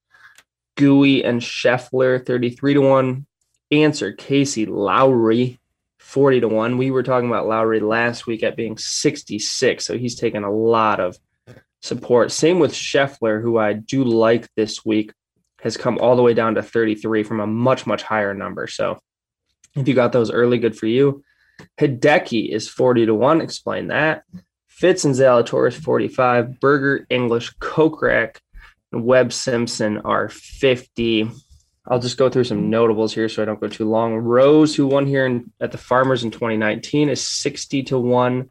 Gooey, and Scheffler, 33 to 1. Answer Casey Lowry, 40 to 1. We were talking about Lowry last week at being 66. So he's taken a lot of support. Same with Scheffler, who I do like this week, has come all the way down to 33 from a much, much higher number. So if you got those early, good for you. Hideki is 40 to 1. Explain that. Fitz and Zalatoris 45. Berger, English, Kokrak, and Webb Simpson are 50. I'll just go through some notables here so I don't go too long. Rose, who won here in, at the Farmers in 2019, is 60 to 1.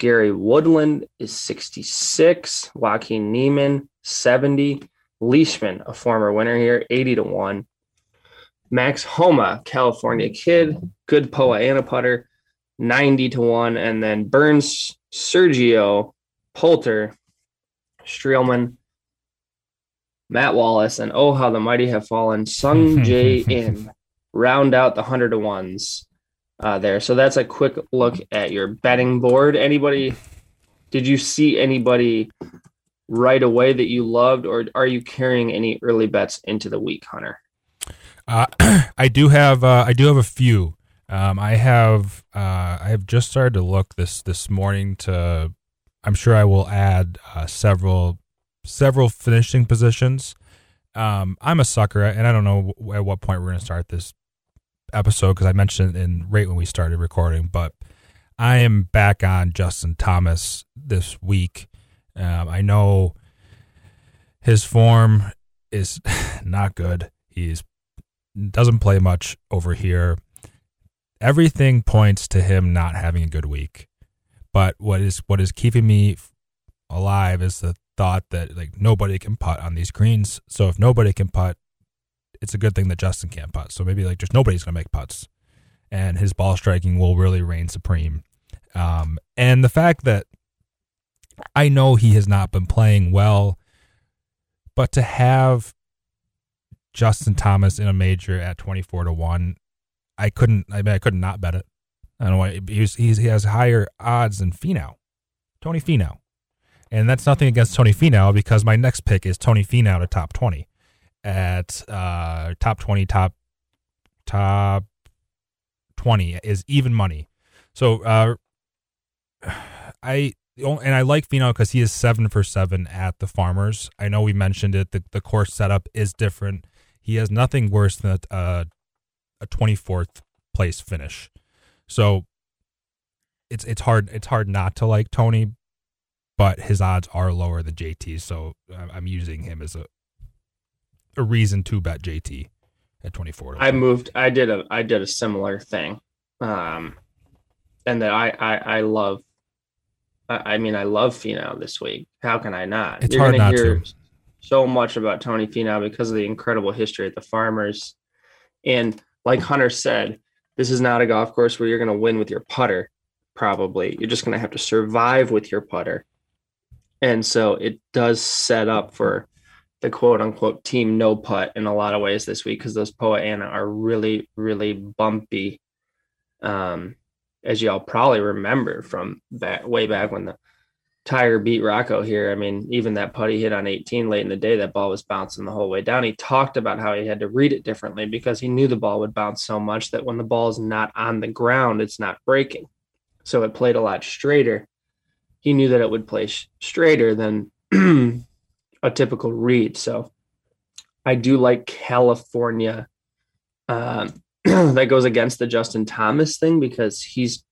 Gary Woodland is 66. Joaquin Niemann, 70. Leishman, a former winner here, 80 to 1. Max Homa, California kid, good Poa annua putter, 90 to 1. And then Burns, Sergio, Poulter, Streelman, Matt Wallace, and oh, how the mighty have fallen, Sung Jae Im round out the 100 to 1s uh, there. So that's a quick look at your betting board. Anybody, did you see anybody right away that you loved, or are you carrying any early bets into the week, Hunter? Uh, I do have uh, I do have a few. Um, I have uh, I have just started to look this this morning to. I'm sure I will add uh, several several finishing positions. Um, I'm a sucker, and I don't know at what point we're going to start this episode because I mentioned it in right when we started recording, but I am back on Justin Thomas this week. Um, I know his form is not good. He's doesn't play much over here. Everything points to him not having a good week. But what is what is keeping me alive is the thought that like nobody can putt on these greens. So if nobody can putt, it's a good thing that Justin can't putt. So maybe like just nobody's gonna make putts, and his ball striking will really reign supreme. Um, and the fact that I know he has not been playing well, but to have Justin Thomas in a major at 24 to 1. I couldn't I mean I could not bet it. I don't know why he's, he's, he has higher odds than Finau. Tony Finau. And that's nothing against Tony Finau because my next pick is Tony Finau to top 20 at uh, top 20 top top 20 is even money. So uh, I and I like Finau because he is seven for seven at the Farmers. I know we mentioned it. The the course setup is different. He has nothing worse than a, a 24th place finish. So it's it's hard it's hard not to like Tony, but his odds are lower than JT. So I'm using him as a a reason to bet JT at 24. I moved. I did a I did a similar thing, um, and that I I I love. I, I mean, I love Finau this week. How can I not? It's You're hard not hear, to so much about Tony Finau because of the incredible history at the Farmers. And like Hunter said, this is not a golf course where you're going to win with your putter, probably. You're just going to have to survive with your putter. And so it does set up for the quote unquote team no putt in a lot of ways this week because those Poa Annua are really, really bumpy. Um, as y'all probably remember from back way back when the Tiger beat Rocco here. I mean, even that putty hit on 18 late in the day, that ball was bouncing the whole way down. He talked about how he had to read it differently because he knew the ball would bounce so much that when the ball is not on the ground, it's not breaking. So it played a lot straighter. He knew that it would play sh- straighter than a typical read. So I do like California. Um, that goes against the Justin Thomas thing because he's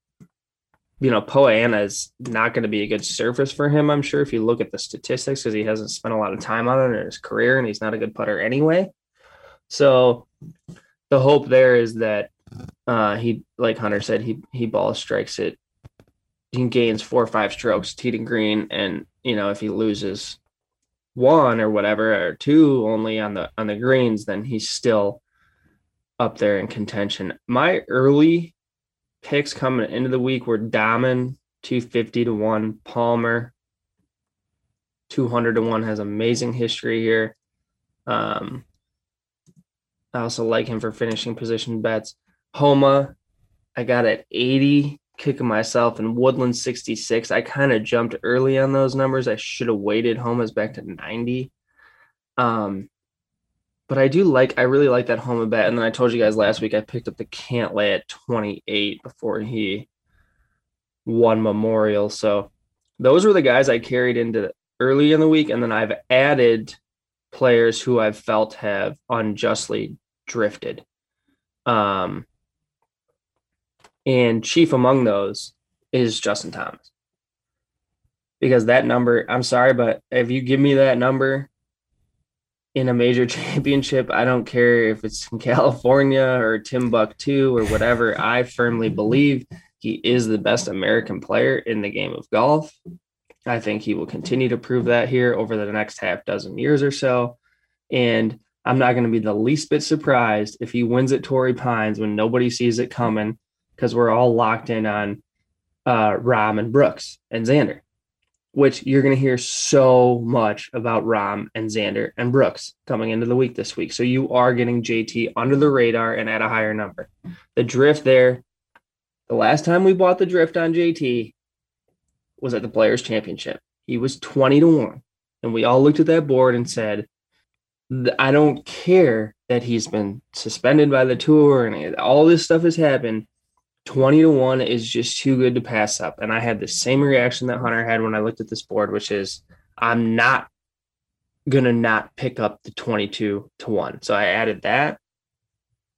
you know, Poa Annua is not going to be a good surface for him, I'm sure, if you look at the statistics, because he hasn't spent a lot of time on it in his career and he's not a good putter anyway. So the hope there is that uh, he, like Hunter said, he he ball strikes it. He gains four or five strokes, tee to green, and you know if he loses one or whatever or two only on the on the greens, then he's still up there in contention. My early picks coming into the week were Dahmen, 250 to 1, Palmer, 200 to 1, has amazing history here. Um, I also like him for finishing position bets. Homa, I got at 80, kicking myself, and Woodland 66. I kind of jumped early on those numbers. I should have waited. Homa's back to 90. Um, but I do like I really like that Homa bet. And then I told you guys last week I picked up the Cantlay at 28 before he won Memorial. So those were the guys I carried into early in the week, and then I've added players who I've felt have unjustly drifted. Um, and chief among those is Justin Thomas. Because that number, I'm sorry, but if you give me that number in a major championship, I don't care if it's in California or Timbuktu or whatever, I firmly believe he is the best American player in the game of golf. I think he will continue to prove that here over the next half dozen years or so. And I'm not going to be the least bit surprised if he wins at Torrey Pines when nobody sees it coming because we're all locked in on uh, Rahm and Brooks and Xander, which you're going to hear so much about Rahm and Xander and Brooks coming into the week this week. So you are getting JT under the radar and at a higher number. The drift there, the last time we bought the drift on JT was at the Players Championship. He was 20 to 1. And we all looked at that board and said, I don't care that he's been suspended by the tour and all this stuff has happened. 20 to 1 is just too good to pass up. And I had the same reaction that Hunter had when I looked at this board, which is I'm not going to not pick up the 22 to 1. So I added that.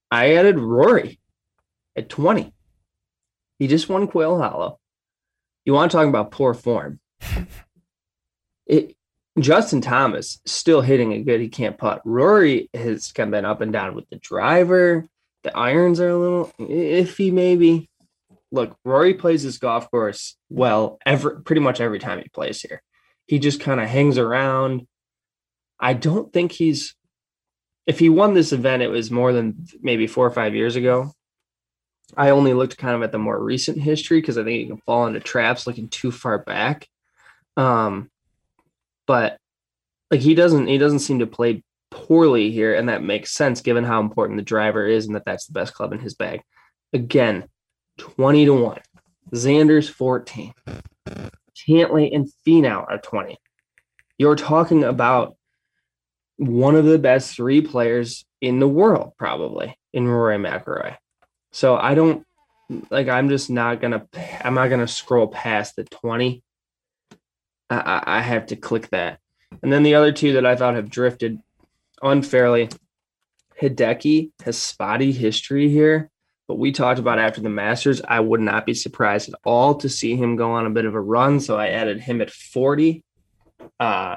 I added Rory at 20. He just won Quail Hollow. You want to talk about poor form? It, Justin Thomas still hitting it good. He can't putt. Rory has of been up and down with the driver. The irons are a little iffy, maybe. Look, Rory plays this golf course well every pretty much every time he plays here. He just kind of hangs around. I don't think he's if he won this event, it was more than maybe four or five years ago. I only looked kind of at the more recent history because I think you can fall into traps looking too far back. Um, but like he doesn't he doesn't seem to play poorly here, and that makes sense given how important the driver is and that that's the best club in his bag. Again, twenty to one. Xander's fourteen. Cantlay and Finau are twenty. You're talking about one of the best three players in the world, probably in Rory McIlroy. So I don't like. I'm just not gonna. I'm not gonna scroll past the twenty. I, I have to click that, and then the other two that I thought have drifted unfairly. Hideki has spotty history here, but we talked about after the Masters. I would not be surprised at all to see him go on a bit of a run. So I added him at 40. Uh,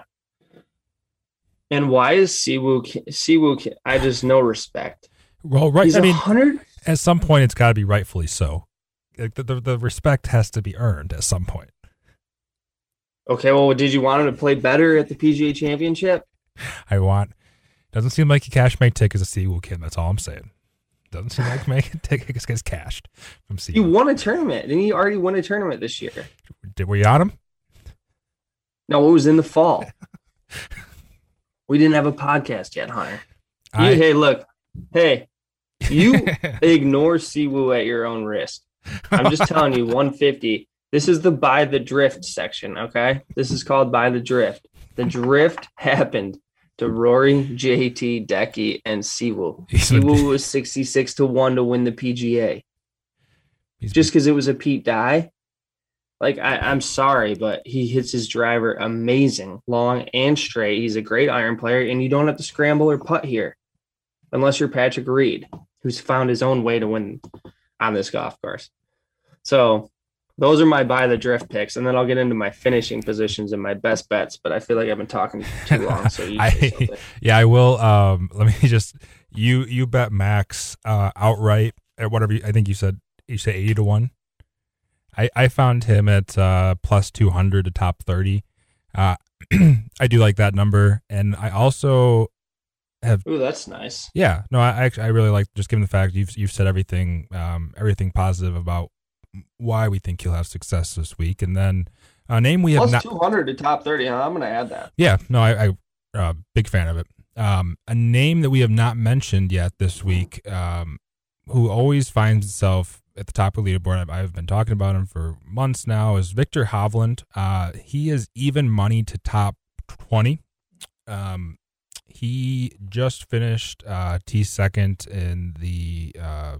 and why is Siwoo Siwoo? I just no respect. Well, right. He's I mean, at some point, it's got to be rightfully so. Like the, the the respect has to be earned at some point. Okay, well, did you want him to play better at the PGA Championship? I want. Doesn't seem like he cashed my ticket as a kid. That's all I'm saying. Doesn't seem like my ticket gets cashed from Siwoo. He won a tournament. Didn't he already win a tournament this year? Did we on him? No, it was in the fall. we didn't have a podcast yet, Hunter. You, hey, look. Hey, you ignore Siwoo at your own risk. I'm just telling you, 150. This is the buy the drift section. Okay, this is called buy the drift. The drift happened to Rory, JT, Decky, and been- Siwoo was 66 to one to win the PGA. Just because it was a Pete Dye. Like I, I'm sorry, but he hits his driver amazing, long and straight. He's a great iron player, and you don't have to scramble or putt here, unless you're Patrick Reed, who's found his own way to win on this golf course. So those are my buy the drift picks, and then I'll get into my finishing positions and my best bets. But I feel like I've been talking too long, so you I- Yeah, I will. Um, let me just you you bet Max uh, outright at whatever you, I think you said you said eighty to one. I I found him at uh, plus two hundred to top thirty. Uh, I do like that number, and I also have. Ooh, that's nice. yeah no I I actually I really like just given the fact you've you've said everything um everything positive about why we think he'll have success this week, and then a name we have Plus not 200 to top 30. Huh? I'm going to add that. yeah, no, I, I uh, big fan of it. Um, a name that we have not mentioned yet this week, um, who always finds himself at the top of the leaderboard. I've, I've been talking about him for months now. Is Viktor Hovland? Uh, he is even money to top twenty. Um, he just finished uh, T second in the uh,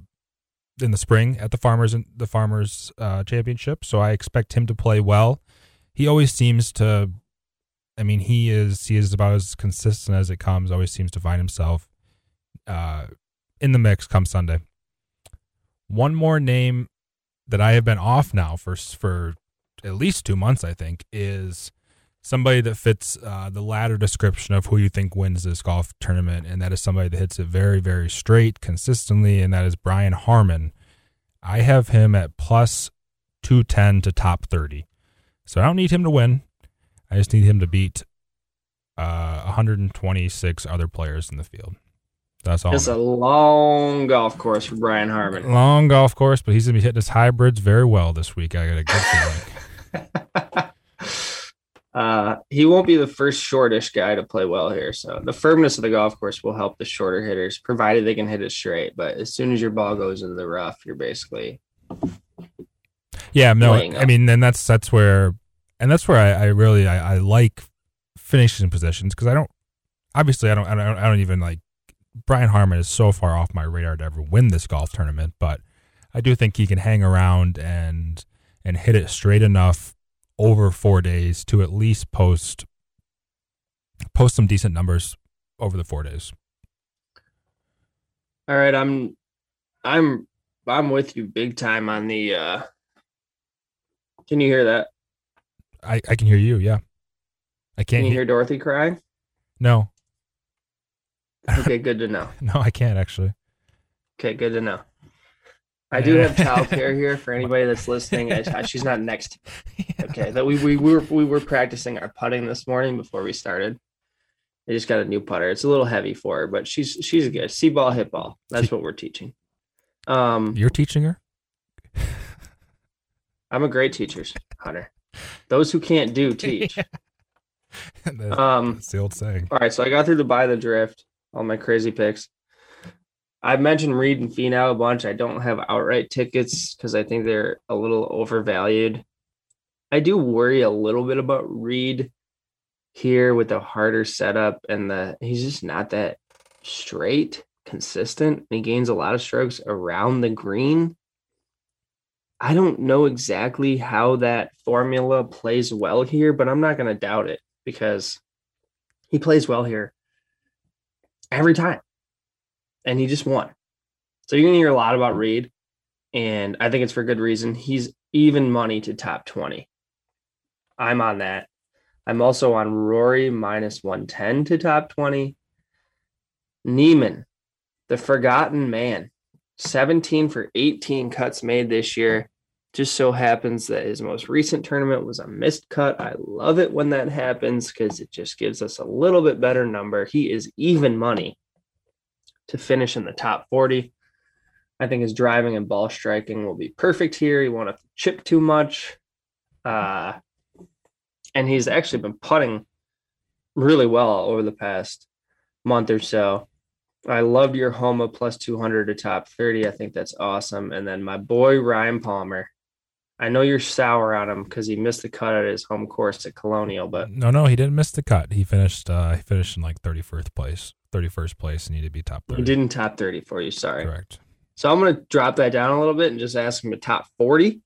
in the spring at the farmers and the farmers uh, championship. So I expect him to play well. He always seems to I mean, he is he is about as consistent as it comes. Always seems to find himself uh, in the mix come Sunday. One more name that I have been off now for for at least two months, I think, is somebody that fits uh, the latter description of who you think wins this golf tournament, and that is somebody that hits it very, very straight, consistently, and that is Brian Harman. I have him at plus 210 to top 30. So I don't need him to win. I just need him to beat uh, 126 other players in the field. That's all. It's a long golf course for Brian Harman. Long golf course, but he's going to be hitting his hybrids very well this week. I got a good feeling. uh, he won't be the first shortish guy to play well here. So the firmness of the golf course will help the shorter hitters, provided they can hit it straight. But as soon as your ball goes into the rough, you're basically yeah. No, I mean, then that's that's where, and that's where I, I really I, I like finishing positions because I don't obviously I don't, I don't I don't even like Brian Harman is so far off my radar to ever win this golf tournament, but I do think he can hang around and and hit it straight enough over four days to at least post post some decent numbers over the four days. All right, I'm I'm I'm with you big time on the uh can you hear that? I, I can hear you, yeah. I can't Can you hear Dorothy crying? No. Okay, good to know. no, I can't actually. Okay, good to know. I do have childcare here for anybody that's listening. She's not next. Okay, that we, we we were we were practicing our putting this morning before we started. I just got a new putter. It's a little heavy for her, but she's she's good. See ball, hit ball. That's what we're teaching. Um, you're teaching her. I'm a great teacher, Hunter. Those who can't do teach. um, that's the old saying. All right, so I got through the buy the drift all my crazy picks. I've mentioned Reed and Finau a bunch. I don't have outright tickets because I think they're a little overvalued. I do worry a little bit about Reed here with the harder setup and the he's just not that straight, consistent. He gains a lot of strokes around the green. I don't know exactly how that formula plays well here, but I'm not going to doubt it because he plays well here every time. And he just won. So you're going to hear a lot about Reed. And I think it's for good reason. He's even money to top 20. I'm on that. I'm also on Rory minus 110 to top 20. Niemann, the forgotten man, 17 for 18 cuts made this year. Just so happens that his most recent tournament was a missed cut. I love it when that happens because it just gives us a little bit better number. He is even money to finish in the top 40. I think his driving and ball striking will be perfect here. He won't have to chip too much. Uh, and he's actually been putting really well over the past month or so. I loved your Homa plus 200 to top 30. I think that's awesome. And then my boy Ryan Palmer, I know you're sour on him because he missed the cut at his home course at Colonial, but no, no, he didn't miss the cut. He finished. Uh, he finished in like 31st place, 31st place, and he did be top 30. He didn't top 30 for you. Sorry. Correct. So I'm going to drop that down a little bit and just ask him to top 40,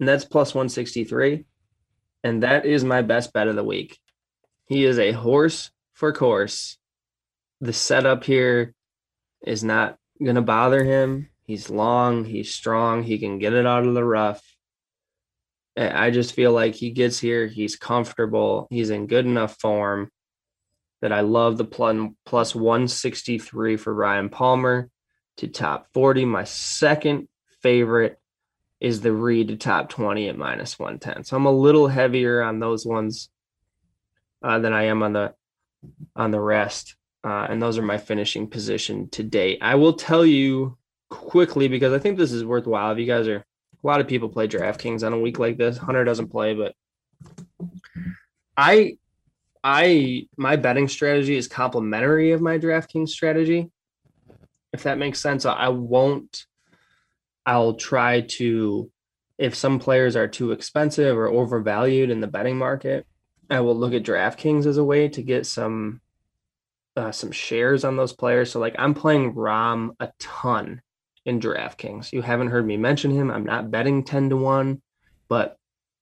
and that's plus 163, and that is my best bet of the week. He is a horse for course. The setup here is not going to bother him. He's long, he's strong, he can get it out of the rough. I just feel like he gets here, he's comfortable, he's in good enough form that I love the plus, plus 163 for Ryan Palmer to top 40. My second favorite is the Reed to top 20 at minus 110. So I'm a little heavier on those ones uh, than I am on the on the rest. Uh, and those are my finishing position to date. I will tell you quickly because I think this is worthwhile. If you guys are a lot of people play DraftKings on a week like this. Hunter doesn't play, but I I my betting strategy is complementary of my DraftKings strategy. If that makes sense, I won't I'll try to if some players are too expensive or overvalued in the betting market, I will look at DraftKings as a way to get some uh, some shares on those players. So like I'm playing Rahm a ton in DraftKings. You haven't heard me mention him. I'm not betting 10 to 1, but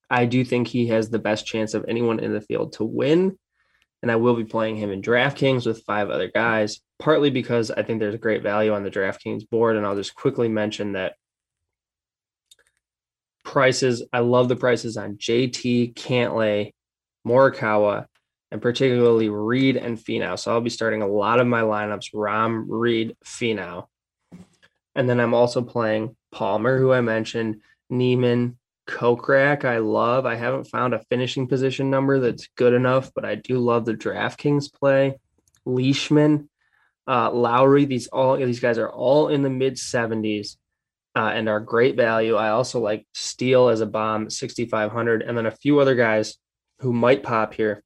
I do think he has the best chance of anyone in the field to win. And I will be playing him in DraftKings with five other guys, partly because I think there's great value on the DraftKings board. And I'll just quickly mention that prices, I love the prices on JT, Cantlay, Morikawa, and particularly Reed and Finau. So I'll be starting a lot of my lineups Rahm, Reed, Finau. And then I'm also playing Palmer, who I mentioned, Niemann, Kokrak, I love. I haven't found a finishing position number that's good enough, but I do love the DraftKings play. Leishman, uh, Lowry, these all these guys are all in the mid 70s uh, and are great value. I also like Steele as a bomb, 6,500, and then a few other guys who might pop here.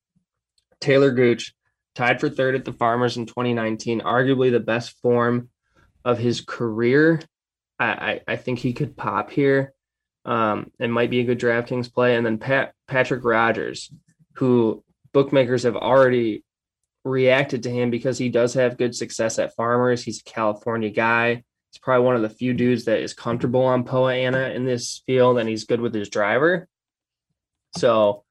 Taylor Gooch, tied for third at the Farmers in 2019, arguably the best form of his career. I, I, I think he could pop here um, and might be a good DraftKings play. And then Pat, Patrick Rodgers, who bookmakers have already reacted to him because he does have good success at Farmers. He's a California guy. He's probably one of the few dudes that is comfortable on Poa annua in this field, and he's good with his driver. So,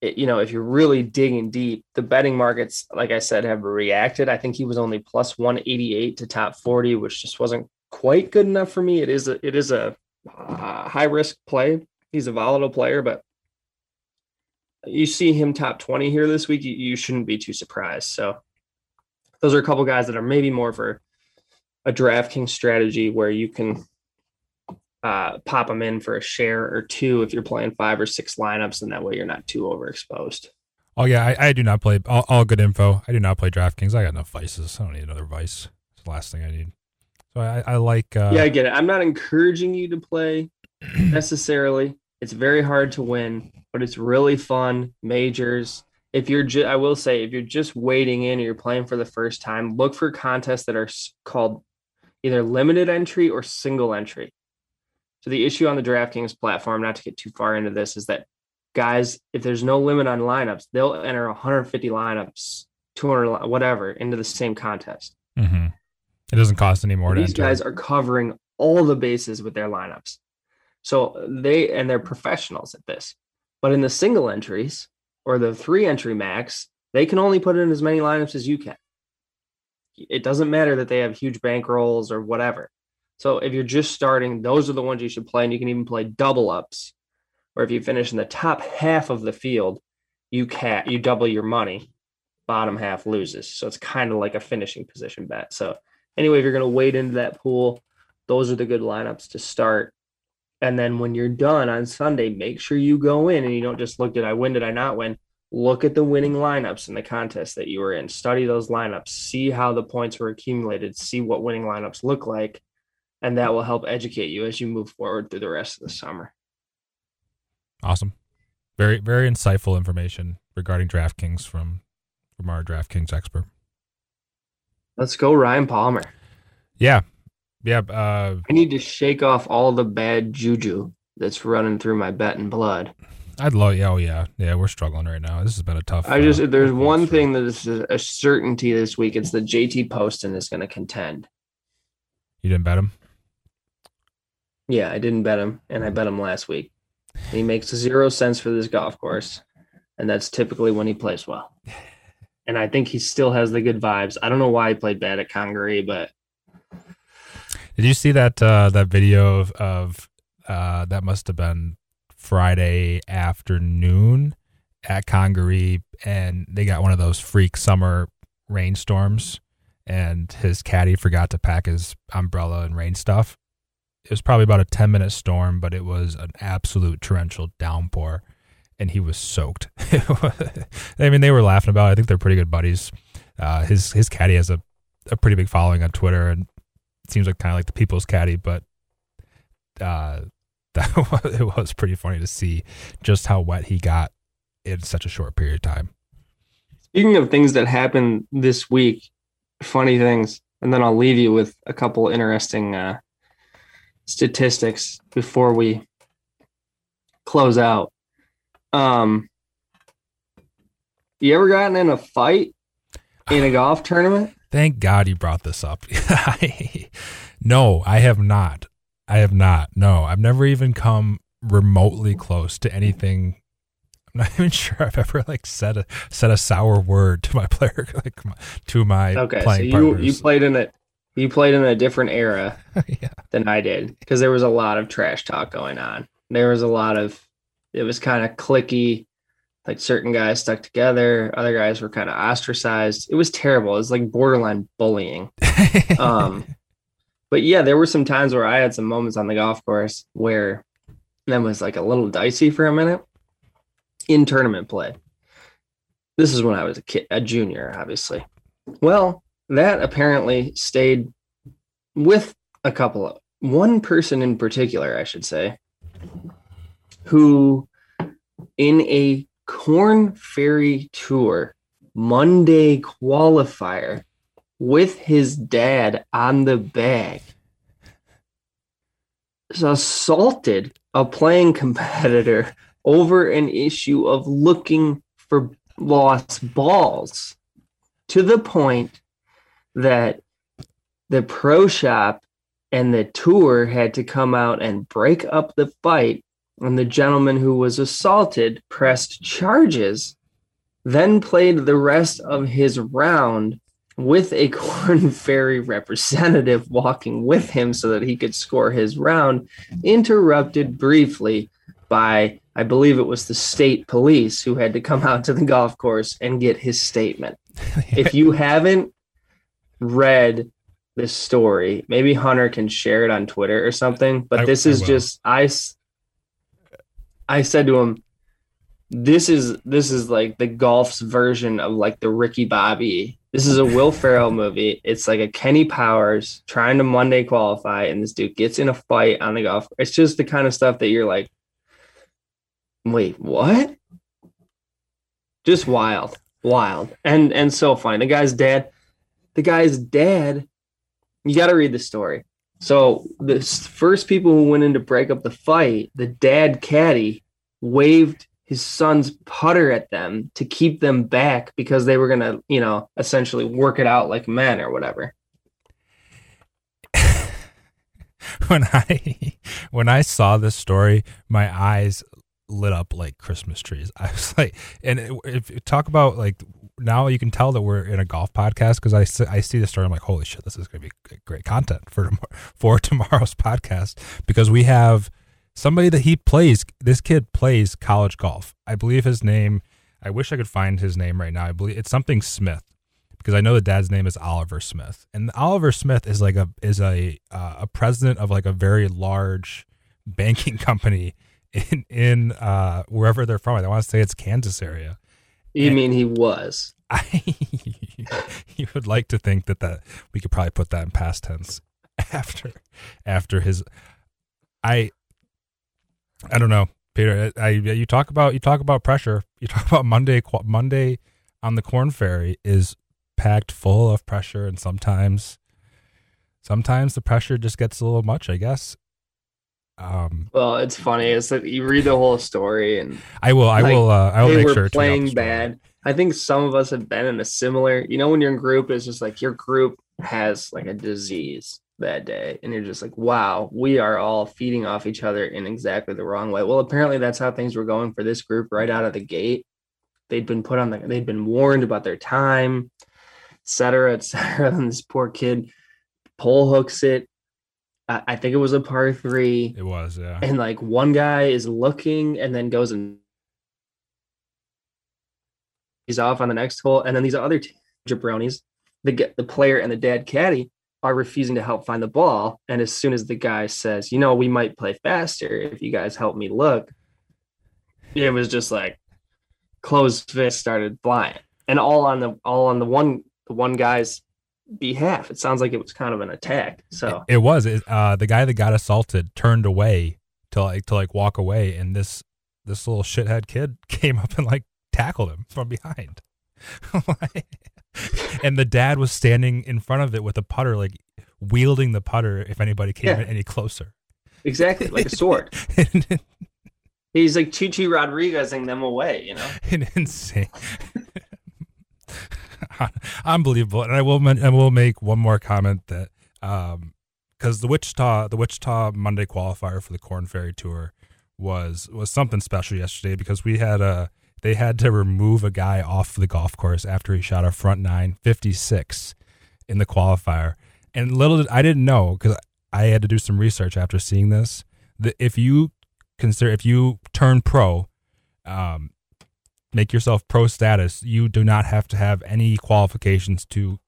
it, you know, if you're really digging deep, the betting markets, like I said, have reacted. I think he was only plus 188 to top 40, which just wasn't quite good enough for me. It is a it is a uh, high risk play. He's a volatile player, but you see him top 20 here this week, you, you shouldn't be too surprised. So those are a couple guys that are maybe more for a DraftKings strategy where you can uh, pop them in for a share or two if you're playing five or six lineups, and that way you're not too overexposed. Oh yeah, I, I do not play all, all, good info. I do not play DraftKings. I got enough vices. I don't need another vice. It's the last thing I need. So I, I like. Uh, yeah, I get it. I'm not encouraging you to play necessarily. It's very hard to win, but it's really fun. Majors. If you're, ju- I will say, if you're just waiting in or you're playing for the first time, look for contests that are called either limited entry or single entry. So the issue on the DraftKings platform, not to get too far into this, is that guys, if there's no limit on lineups, they'll enter 150 lineups, 200 whatever into the same contest. Mm-hmm. It doesn't cost any more. These guys are covering all the bases with their lineups. So they and they're professionals at this. But in the single entries or the three entry max, they can only put in as many lineups as you can. It doesn't matter that they have huge bankrolls or whatever. So if you're just starting, those are the ones you should play. And you can even play double ups. Or if you finish in the top half of the field, you can you double your money. Bottom half loses. So it's kind of like a finishing position bet. So anyway, if you're going to wade into that pool, those are the good lineups to start. And then when you're done on Sunday, make sure you go in and you don't just look, did I win? Did I not win? Look at the winning lineups in the contest that you were in. Study those lineups. See how the points were accumulated. See what winning lineups look like. And that will help educate you as you move forward through the rest of the summer. Awesome. Very, very insightful information regarding DraftKings from from our DraftKings expert. Let's go, Ryan Palmer. Yeah. Yeah. Uh, I need to shake off all the bad juju that's running through my bet and blood. I'd love, yeah, oh yeah, yeah. We're struggling right now. This has been a tough. I just uh, there's one thing that is a certainty this week. It's that JT Poston is going to contend. You didn't bet him. Yeah, I didn't bet him, and I bet him last week. He makes zero sense for this golf course, and that's typically when he plays well and I think he still has the good vibes. I don't know why he played bad at Congaree, but did you see that uh, that video of, of uh, that must have been Friday afternoon at Congaree, and they got one of those freak summer rainstorms, and his caddy forgot to pack his umbrella and rain stuff. It was probably about a ten minute storm, but it was an absolute torrential downpour and he was soaked. I mean, they were laughing about. It. I think they're pretty good buddies. Uh, his his caddy has a, a pretty big following on Twitter, and seems like kind of like the people's caddy. But uh, that was, it was pretty funny to see just how wet he got in such a short period of time. Speaking of things that happened this week, funny things, and then I'll leave you with a couple interesting uh, statistics before we close out. Um, you ever gotten in a fight in a golf tournament? Thank God you brought this up. no, I have not. I have not. No, I've never even come remotely close to anything. I'm not even sure I've ever like said a said a sour word to my player, like to my Okay, so you partners. you played in a you played in a different era yeah. than I did because there was a lot of trash talk going on. There was a lot of it was kind of clicky. Like certain guys stuck together, other guys were kind of ostracized. It was terrible. It was like borderline bullying. Um, but yeah, there were some times where I had some moments on the golf course where that was like a little dicey for a minute in tournament play. This is when I was a kid, a junior, obviously. Well, that apparently stayed with a couple of one person in particular, I should say, who in a Korn Ferry tour Monday qualifier with his dad on the bag assaulted a playing competitor over an issue of looking for lost balls to the point that the pro shop and the tour had to come out and break up the fight and the gentleman who was assaulted pressed charges then played the rest of his round with a Korn Ferry representative walking with him so that he could score his round, interrupted briefly by, I believe it was the state police who had to come out to the golf course and get his statement. If you haven't read this story, maybe Hunter can share it on Twitter or something, but I- this is just, I, I said to him, this is this is like the golf's version of like the Ricky Bobby. This is a Will Ferrell movie. It's like a Kenny Powers trying to Monday qualify, and this dude gets in a fight on the golf. It's just the kind of stuff that you're like, wait, what? Just wild, wild, and and so funny. The guy's dad, the guy's dad. You got to read the story. So the first people who went in to break up the fight, the dad caddy waved his son's putter at them to keep them back because they were gonna, you know, essentially work it out like men or whatever. when I when I saw this story, my eyes lit up like Christmas trees. I was like, and it- if you talk about like now, you can tell that we're in a golf podcast because I, I see the story. I'm like, holy shit, this is going to be great content for for tomorrow's podcast because we have somebody that he plays. This kid plays college golf. I believe his name. I wish I could find his name right now. I believe it's something Smith because I know the dad's name is Oliver Smith, and Oliver Smith is like a is a uh, a president of like a very large banking company in in uh, wherever they're from. I want to say it's Kansas area. You And- mean he was? I you would like to think that that we could probably put that in past tense after after his I I don't know Peter I you talk about you talk about pressure you talk about Monday Monday on the Korn Ferry is packed full of pressure and sometimes sometimes the pressure just gets a little much I guess um Well, it's funny. It's that you read the whole story and I will I Like, will uh, I will they make were sure to tweet out playing bad. I think some of us have been in a similar, you know, when you're in group, it's just like your group has like a disease that day. And you're just like, wow, we are all feeding off each other in exactly the wrong way. Well, apparently that's how things were going for this group right out of the gate. They'd been put on the, they'd been warned about their time, etc., cetera, et cetera. And this poor kid pole hooks it. I, think it was a par three. It was yeah. And like one guy is looking and then goes and he's off on the next hole. And then these other two jabronis the the player and the dad caddy are refusing to help find the ball. And as soon as the guy says you know we might play faster if you guys help me look it was just like closed fist started flying. And all on the all on the one the one guy's behalf it sounds like it was kind of an attack so It was. It, uh, the guy that got assaulted turned away to like to like walk away, and this this little shithead kid came up and like tackled him from behind. and the dad was standing in front of it with a putter, like wielding the putter if anybody came Yeah. any closer. exactly like a sword He's like Chi Chi Rodriguezing them away, you know. insane. Unbelievable. And I will I will make one more comment that um because the Wichita the Wichita Monday qualifier for the Korn Ferry Tour was was something special yesterday because we had a they had to remove a guy off the golf course after he shot a front nine 56 in the qualifier. And little did I didn't know because I had to do some research after seeing this that if you consider if you turn pro, um, make yourself pro status, you do not have to have any qualifications to,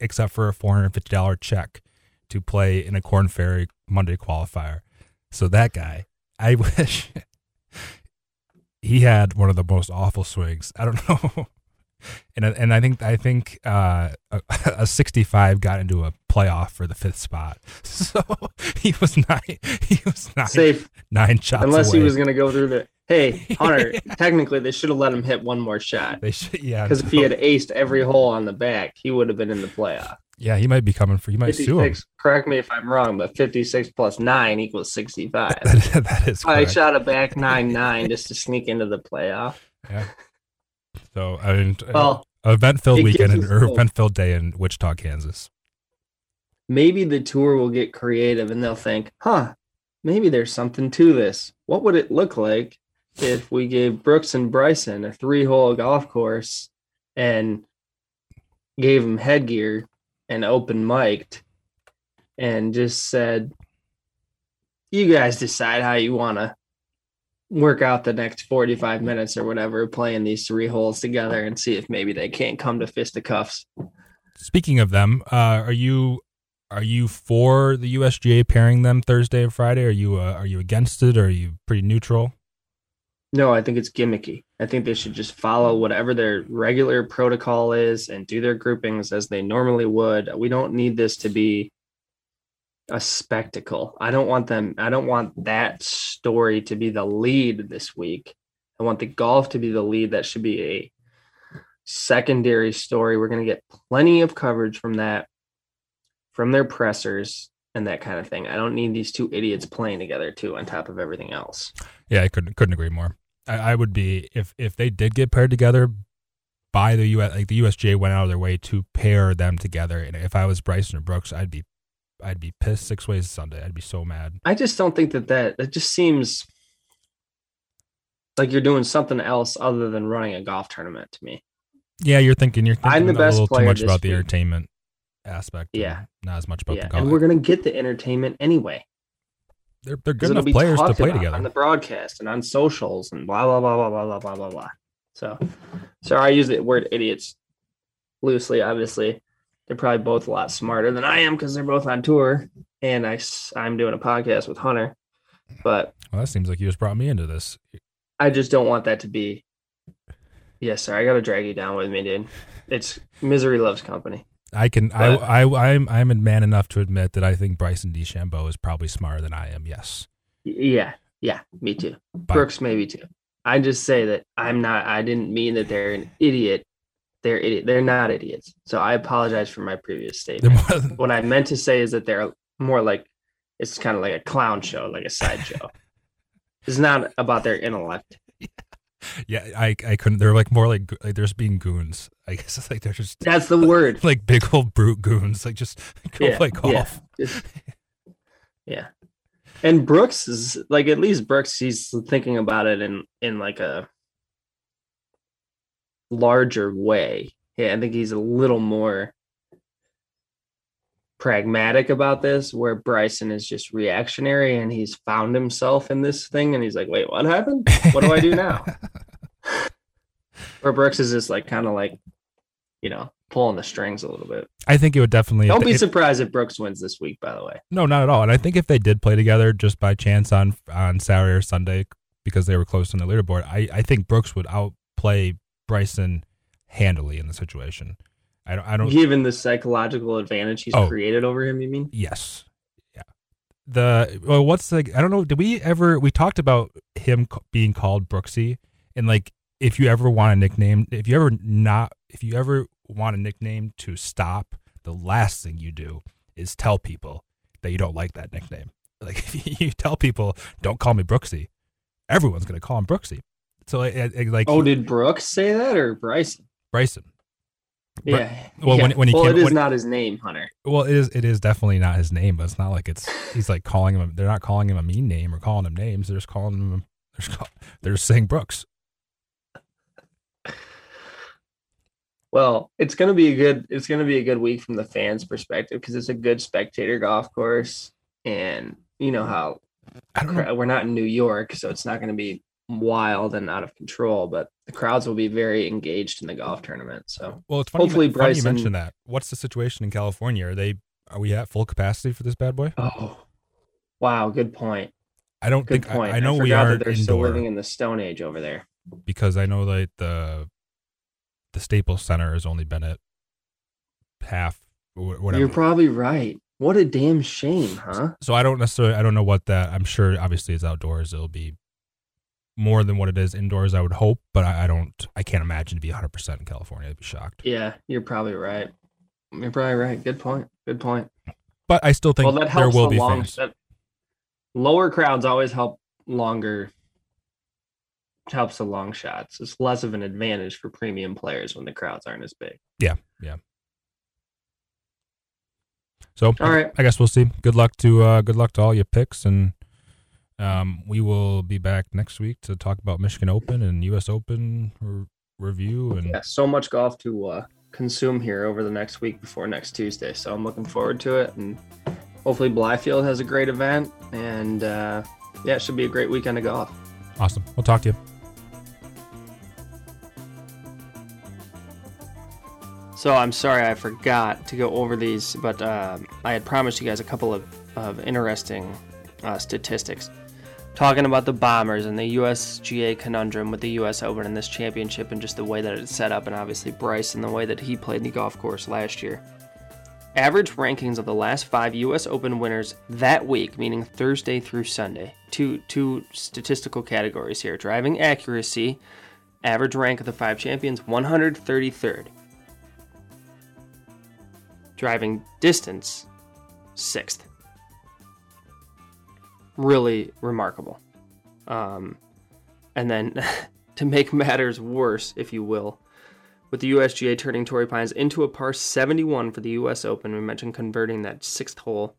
except for a four hundred fifty dollar check to play in a Korn Ferry Monday qualifier. So that guy, I wish he had one of the most awful swings. I don't know. And and I think I think uh, a, a 65 got into a playoff for the fifth spot, so he was nine. He was nine, Safe, nine shots unless away. he was going to go through the. Hey, Hunter. technically, they should have let him hit one more shot They should, yeah, because if he had aced every hole on the back, he would have been in the playoff. yeah, he might be coming for. You might sue him. Correct me if I'm wrong, but 56 plus nine equals 65. That, that is I shot a back nine nine just to sneak into the playoff. Yeah. So I mean, Well, event filled weekend or event filled day in Wichita, Kansas. maybe the tour will get creative and they'll think, huh, maybe there's something to this. What would it look like if we gave Brooks and Bryson a three hole golf course and gave them headgear and open mic'd and just said, you guys decide how you want to work out the next 45 minutes or whatever playing these three holes together and see if maybe they can't come to fisticuffs. Speaking of them, uh, are you are you for the USGA pairing them Thursday and Friday? Are you uh, are you against it? Or are you pretty neutral? No, I think it's gimmicky. I think they should just follow hmm. whatever their regular protocol is and do their groupings as they normally would. We don't need this to be a spectacle. I don't want them, I don't want that story to be the lead this week. I want the golf to be the lead. That should be a secondary story. We're going to get plenty of coverage from that, from their pressers and that kind of thing. I don't need these two idiots playing together too on top of everything else. Yeah, I couldn't couldn't agree more. I, I would be if if they did get paired together by the US like the USGA went out of their way to pair them together. And if I was Bryson or Brooks, I'd be I'd be pissed six ways Sunday. I'd be so mad. I just don't think that that it just seems like you're doing something else other than running a golf tournament to me. Yeah, you're thinking you're thinking I'm the a best little too much about the entertainment aspect. Yeah. not as much about yeah, the golf. and we're gonna get the entertainment anyway. They're they're good enough players to play together. on the broadcast and on socials and blah blah blah blah blah blah blah blah blah. So, so I use the word idiots loosely. Obviously, they're probably both a lot smarter than I am because they're both on tour, and I I'm doing a podcast with Hunter. But well, that seems like you just brought me into this. I just don't want that to be. Yes, sir. I got to drag you down with me, dude. It's misery loves company. I can But- I I I'm I'm a man enough to admit that I think Bryson DeChambeau is probably smarter than I am. Yes, Yeah, yeah, me too. But- Brooks maybe too. I just say that I'm not. I didn't mean that they're an idiot. They're idiot. They're not idiots. So I apologize for my previous statement. what I meant to say is that they're more like it's kind of like a clown show, like a sideshow. it's not about their intellect. Yeah, I I couldn't. They're like more like, like they're just being goons. I guess it's like they're just That's the word. like big old brute goons. Like just go Yeah, play yeah. Just- yeah. And Brooks is like at least Brooks he's thinking about it in in like a larger way. Yeah, I think he's a little more pragmatic about this where Bryson is just reactionary and he's found himself in this thing and he's like, "Wait, what happened? What do I do now?" Where Brooks is just like kind of like you know, pulling the strings a little bit. I think it would definitely. Don't be if- surprised if Brooks wins this week, by the way. No, not at all. And I think if they did play together just by chance on on Saturday or Sunday because they were close on the leaderboard, I, I think Brooks would outplay Bryson handily in the situation. I don't. I don't. Given the psychological advantage he's Oh. created over him, you mean? Yes. Yeah. The well, what's the? I don't know. Did we ever? We talked about him being called Brooksy, and like if you ever want a nickname, if you ever not, if you ever want a nickname to stop, the last thing you do is tell people that you don't like that nickname. Like if you tell people, don't call me Brooksy, everyone's gonna call him Brooksy. So like Oh, did Brooks say that or Bryson? Bryson. Yeah. well, yeah. when- when he well, came- it is when- not his name, Hunter. Well, it is. It is definitely not his name, but it's not like it's. He's like calling him. They're not calling him a mean name or calling him names. They're just calling him. They're just, call, they're just saying Brooks. Well, it's gonna be a good. It's gonna be a good week from the fans' perspective because it's a good spectator golf course, and you know how I don't know. we're not in New York, so it's not gonna be wild and out of control. But the crowds will be very engaged in the golf tournament. So Well, it's funny. Hopefully you, funny you mentioned that. What's the situation in California? Are they? Are we at full capacity for this bad boy? Oh, wow, good point. I don't Good think. point. I, I know we aren't that they're still living in the Stone Age over there. because I know that the the Staples Center has only been at half whatever. You're probably right. What a damn shame, huh? so I don't necessarily. I don't know what that. I'm sure. Obviously, it's outdoors. It'll be more than what it is indoors. I would hope, but I, I don't. I can't imagine to be 100 percent in California. I'd be shocked. Yeah, you're probably right. You're probably right. Good point. Good point. But I still think well, that there helps will the be long. fans. That, lower crowds always help longer. Helps the long shots. It's less of an advantage for premium players when the crowds aren't as big. Yeah, yeah. So All right. I guess we'll see. Good luck to uh, good luck to all your picks, and um, we will be back next week to talk about Michigan Open and U.S. Open re- review. And Yeah, so much golf to uh, consume here over the next week before next Tuesday. So I'm looking forward to it, and hopefully Blythefield has a great event, and uh, yeah, it should be a great weekend of golf. awesome. We'll talk to you. So I'm sorry I forgot to go over these, but um I had promised you guys a couple of, of interesting uh, statistics. Talking about the Bombers and the USGA conundrum with the US Open and this championship and just the way that it's set up, and obviously Bryce and the way that he played the golf course last year. Average rankings of the last five U.S. Open winners that week, meaning Thursday through Sunday. Two two statistical categories here: driving accuracy, average rank of the five champions, 133rd. Driving distance, sixth. Really remarkable. Um, and then, to make matters worse, if you will, with the USGA turning Torrey Pines into a par 71 for the US Open. We mentioned converting that sixth hole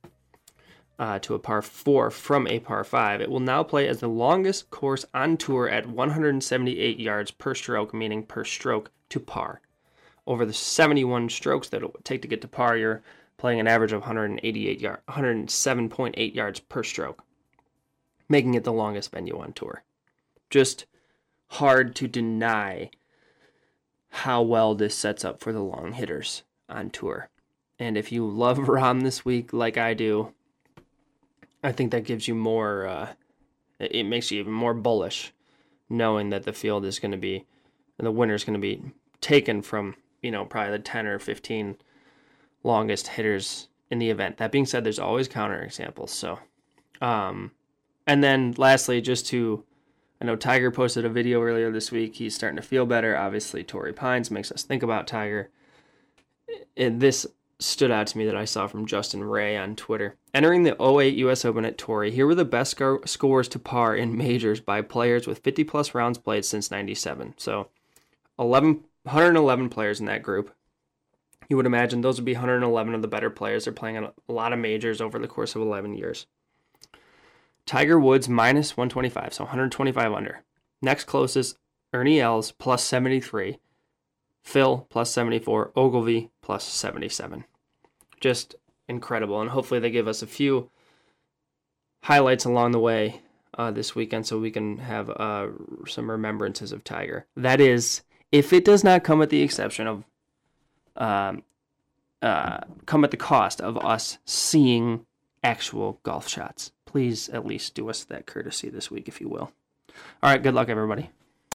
uh, to a par 4 from a par 5. It will now play as the longest course on tour at 178 yards per stroke, meaning per stroke to par. Over the 71 strokes that it would take to get to par, you're playing an average of 188 yard, 107.8 yards per stroke, making it the longest venue on tour. Just hard to deny how well this sets up for the long hitters on tour. And if you love Rahm this week like I do, I think that gives you more, uh, it makes you even more bullish knowing that the field is going to be, the winner is going to be taken from, you know, probably the 10 or 15 longest hitters in the event. That being said, there's always counter examples. So, um, and then lastly, just to I know Tiger posted a video earlier this week. He's starting to feel better. Obviously, Torrey Pines makes us think about Tiger. And this stood out to me that I saw from Justin Ray on Twitter. Entering the 08 US Open at Torrey, here were the best sco- scores to par in majors by players with 50 plus rounds played since 97. So 11, 111 players in that group. You would imagine those would be 111 of the better players. They're playing a lot of majors over the course of 11 years. Tiger Woods minus 125, so 125 under. Next closest, Ernie Els plus 73. Phil plus 74. Ogilvy plus 77. Just incredible. And hopefully they give us a few highlights along the way uh, this weekend so we can have uh, some remembrances of Tiger. That is, if it does not come at the exception of, um, uh, come at the cost of us seeing actual golf shots. Please at least do us that courtesy this week, if you will. All right, good luck, everybody.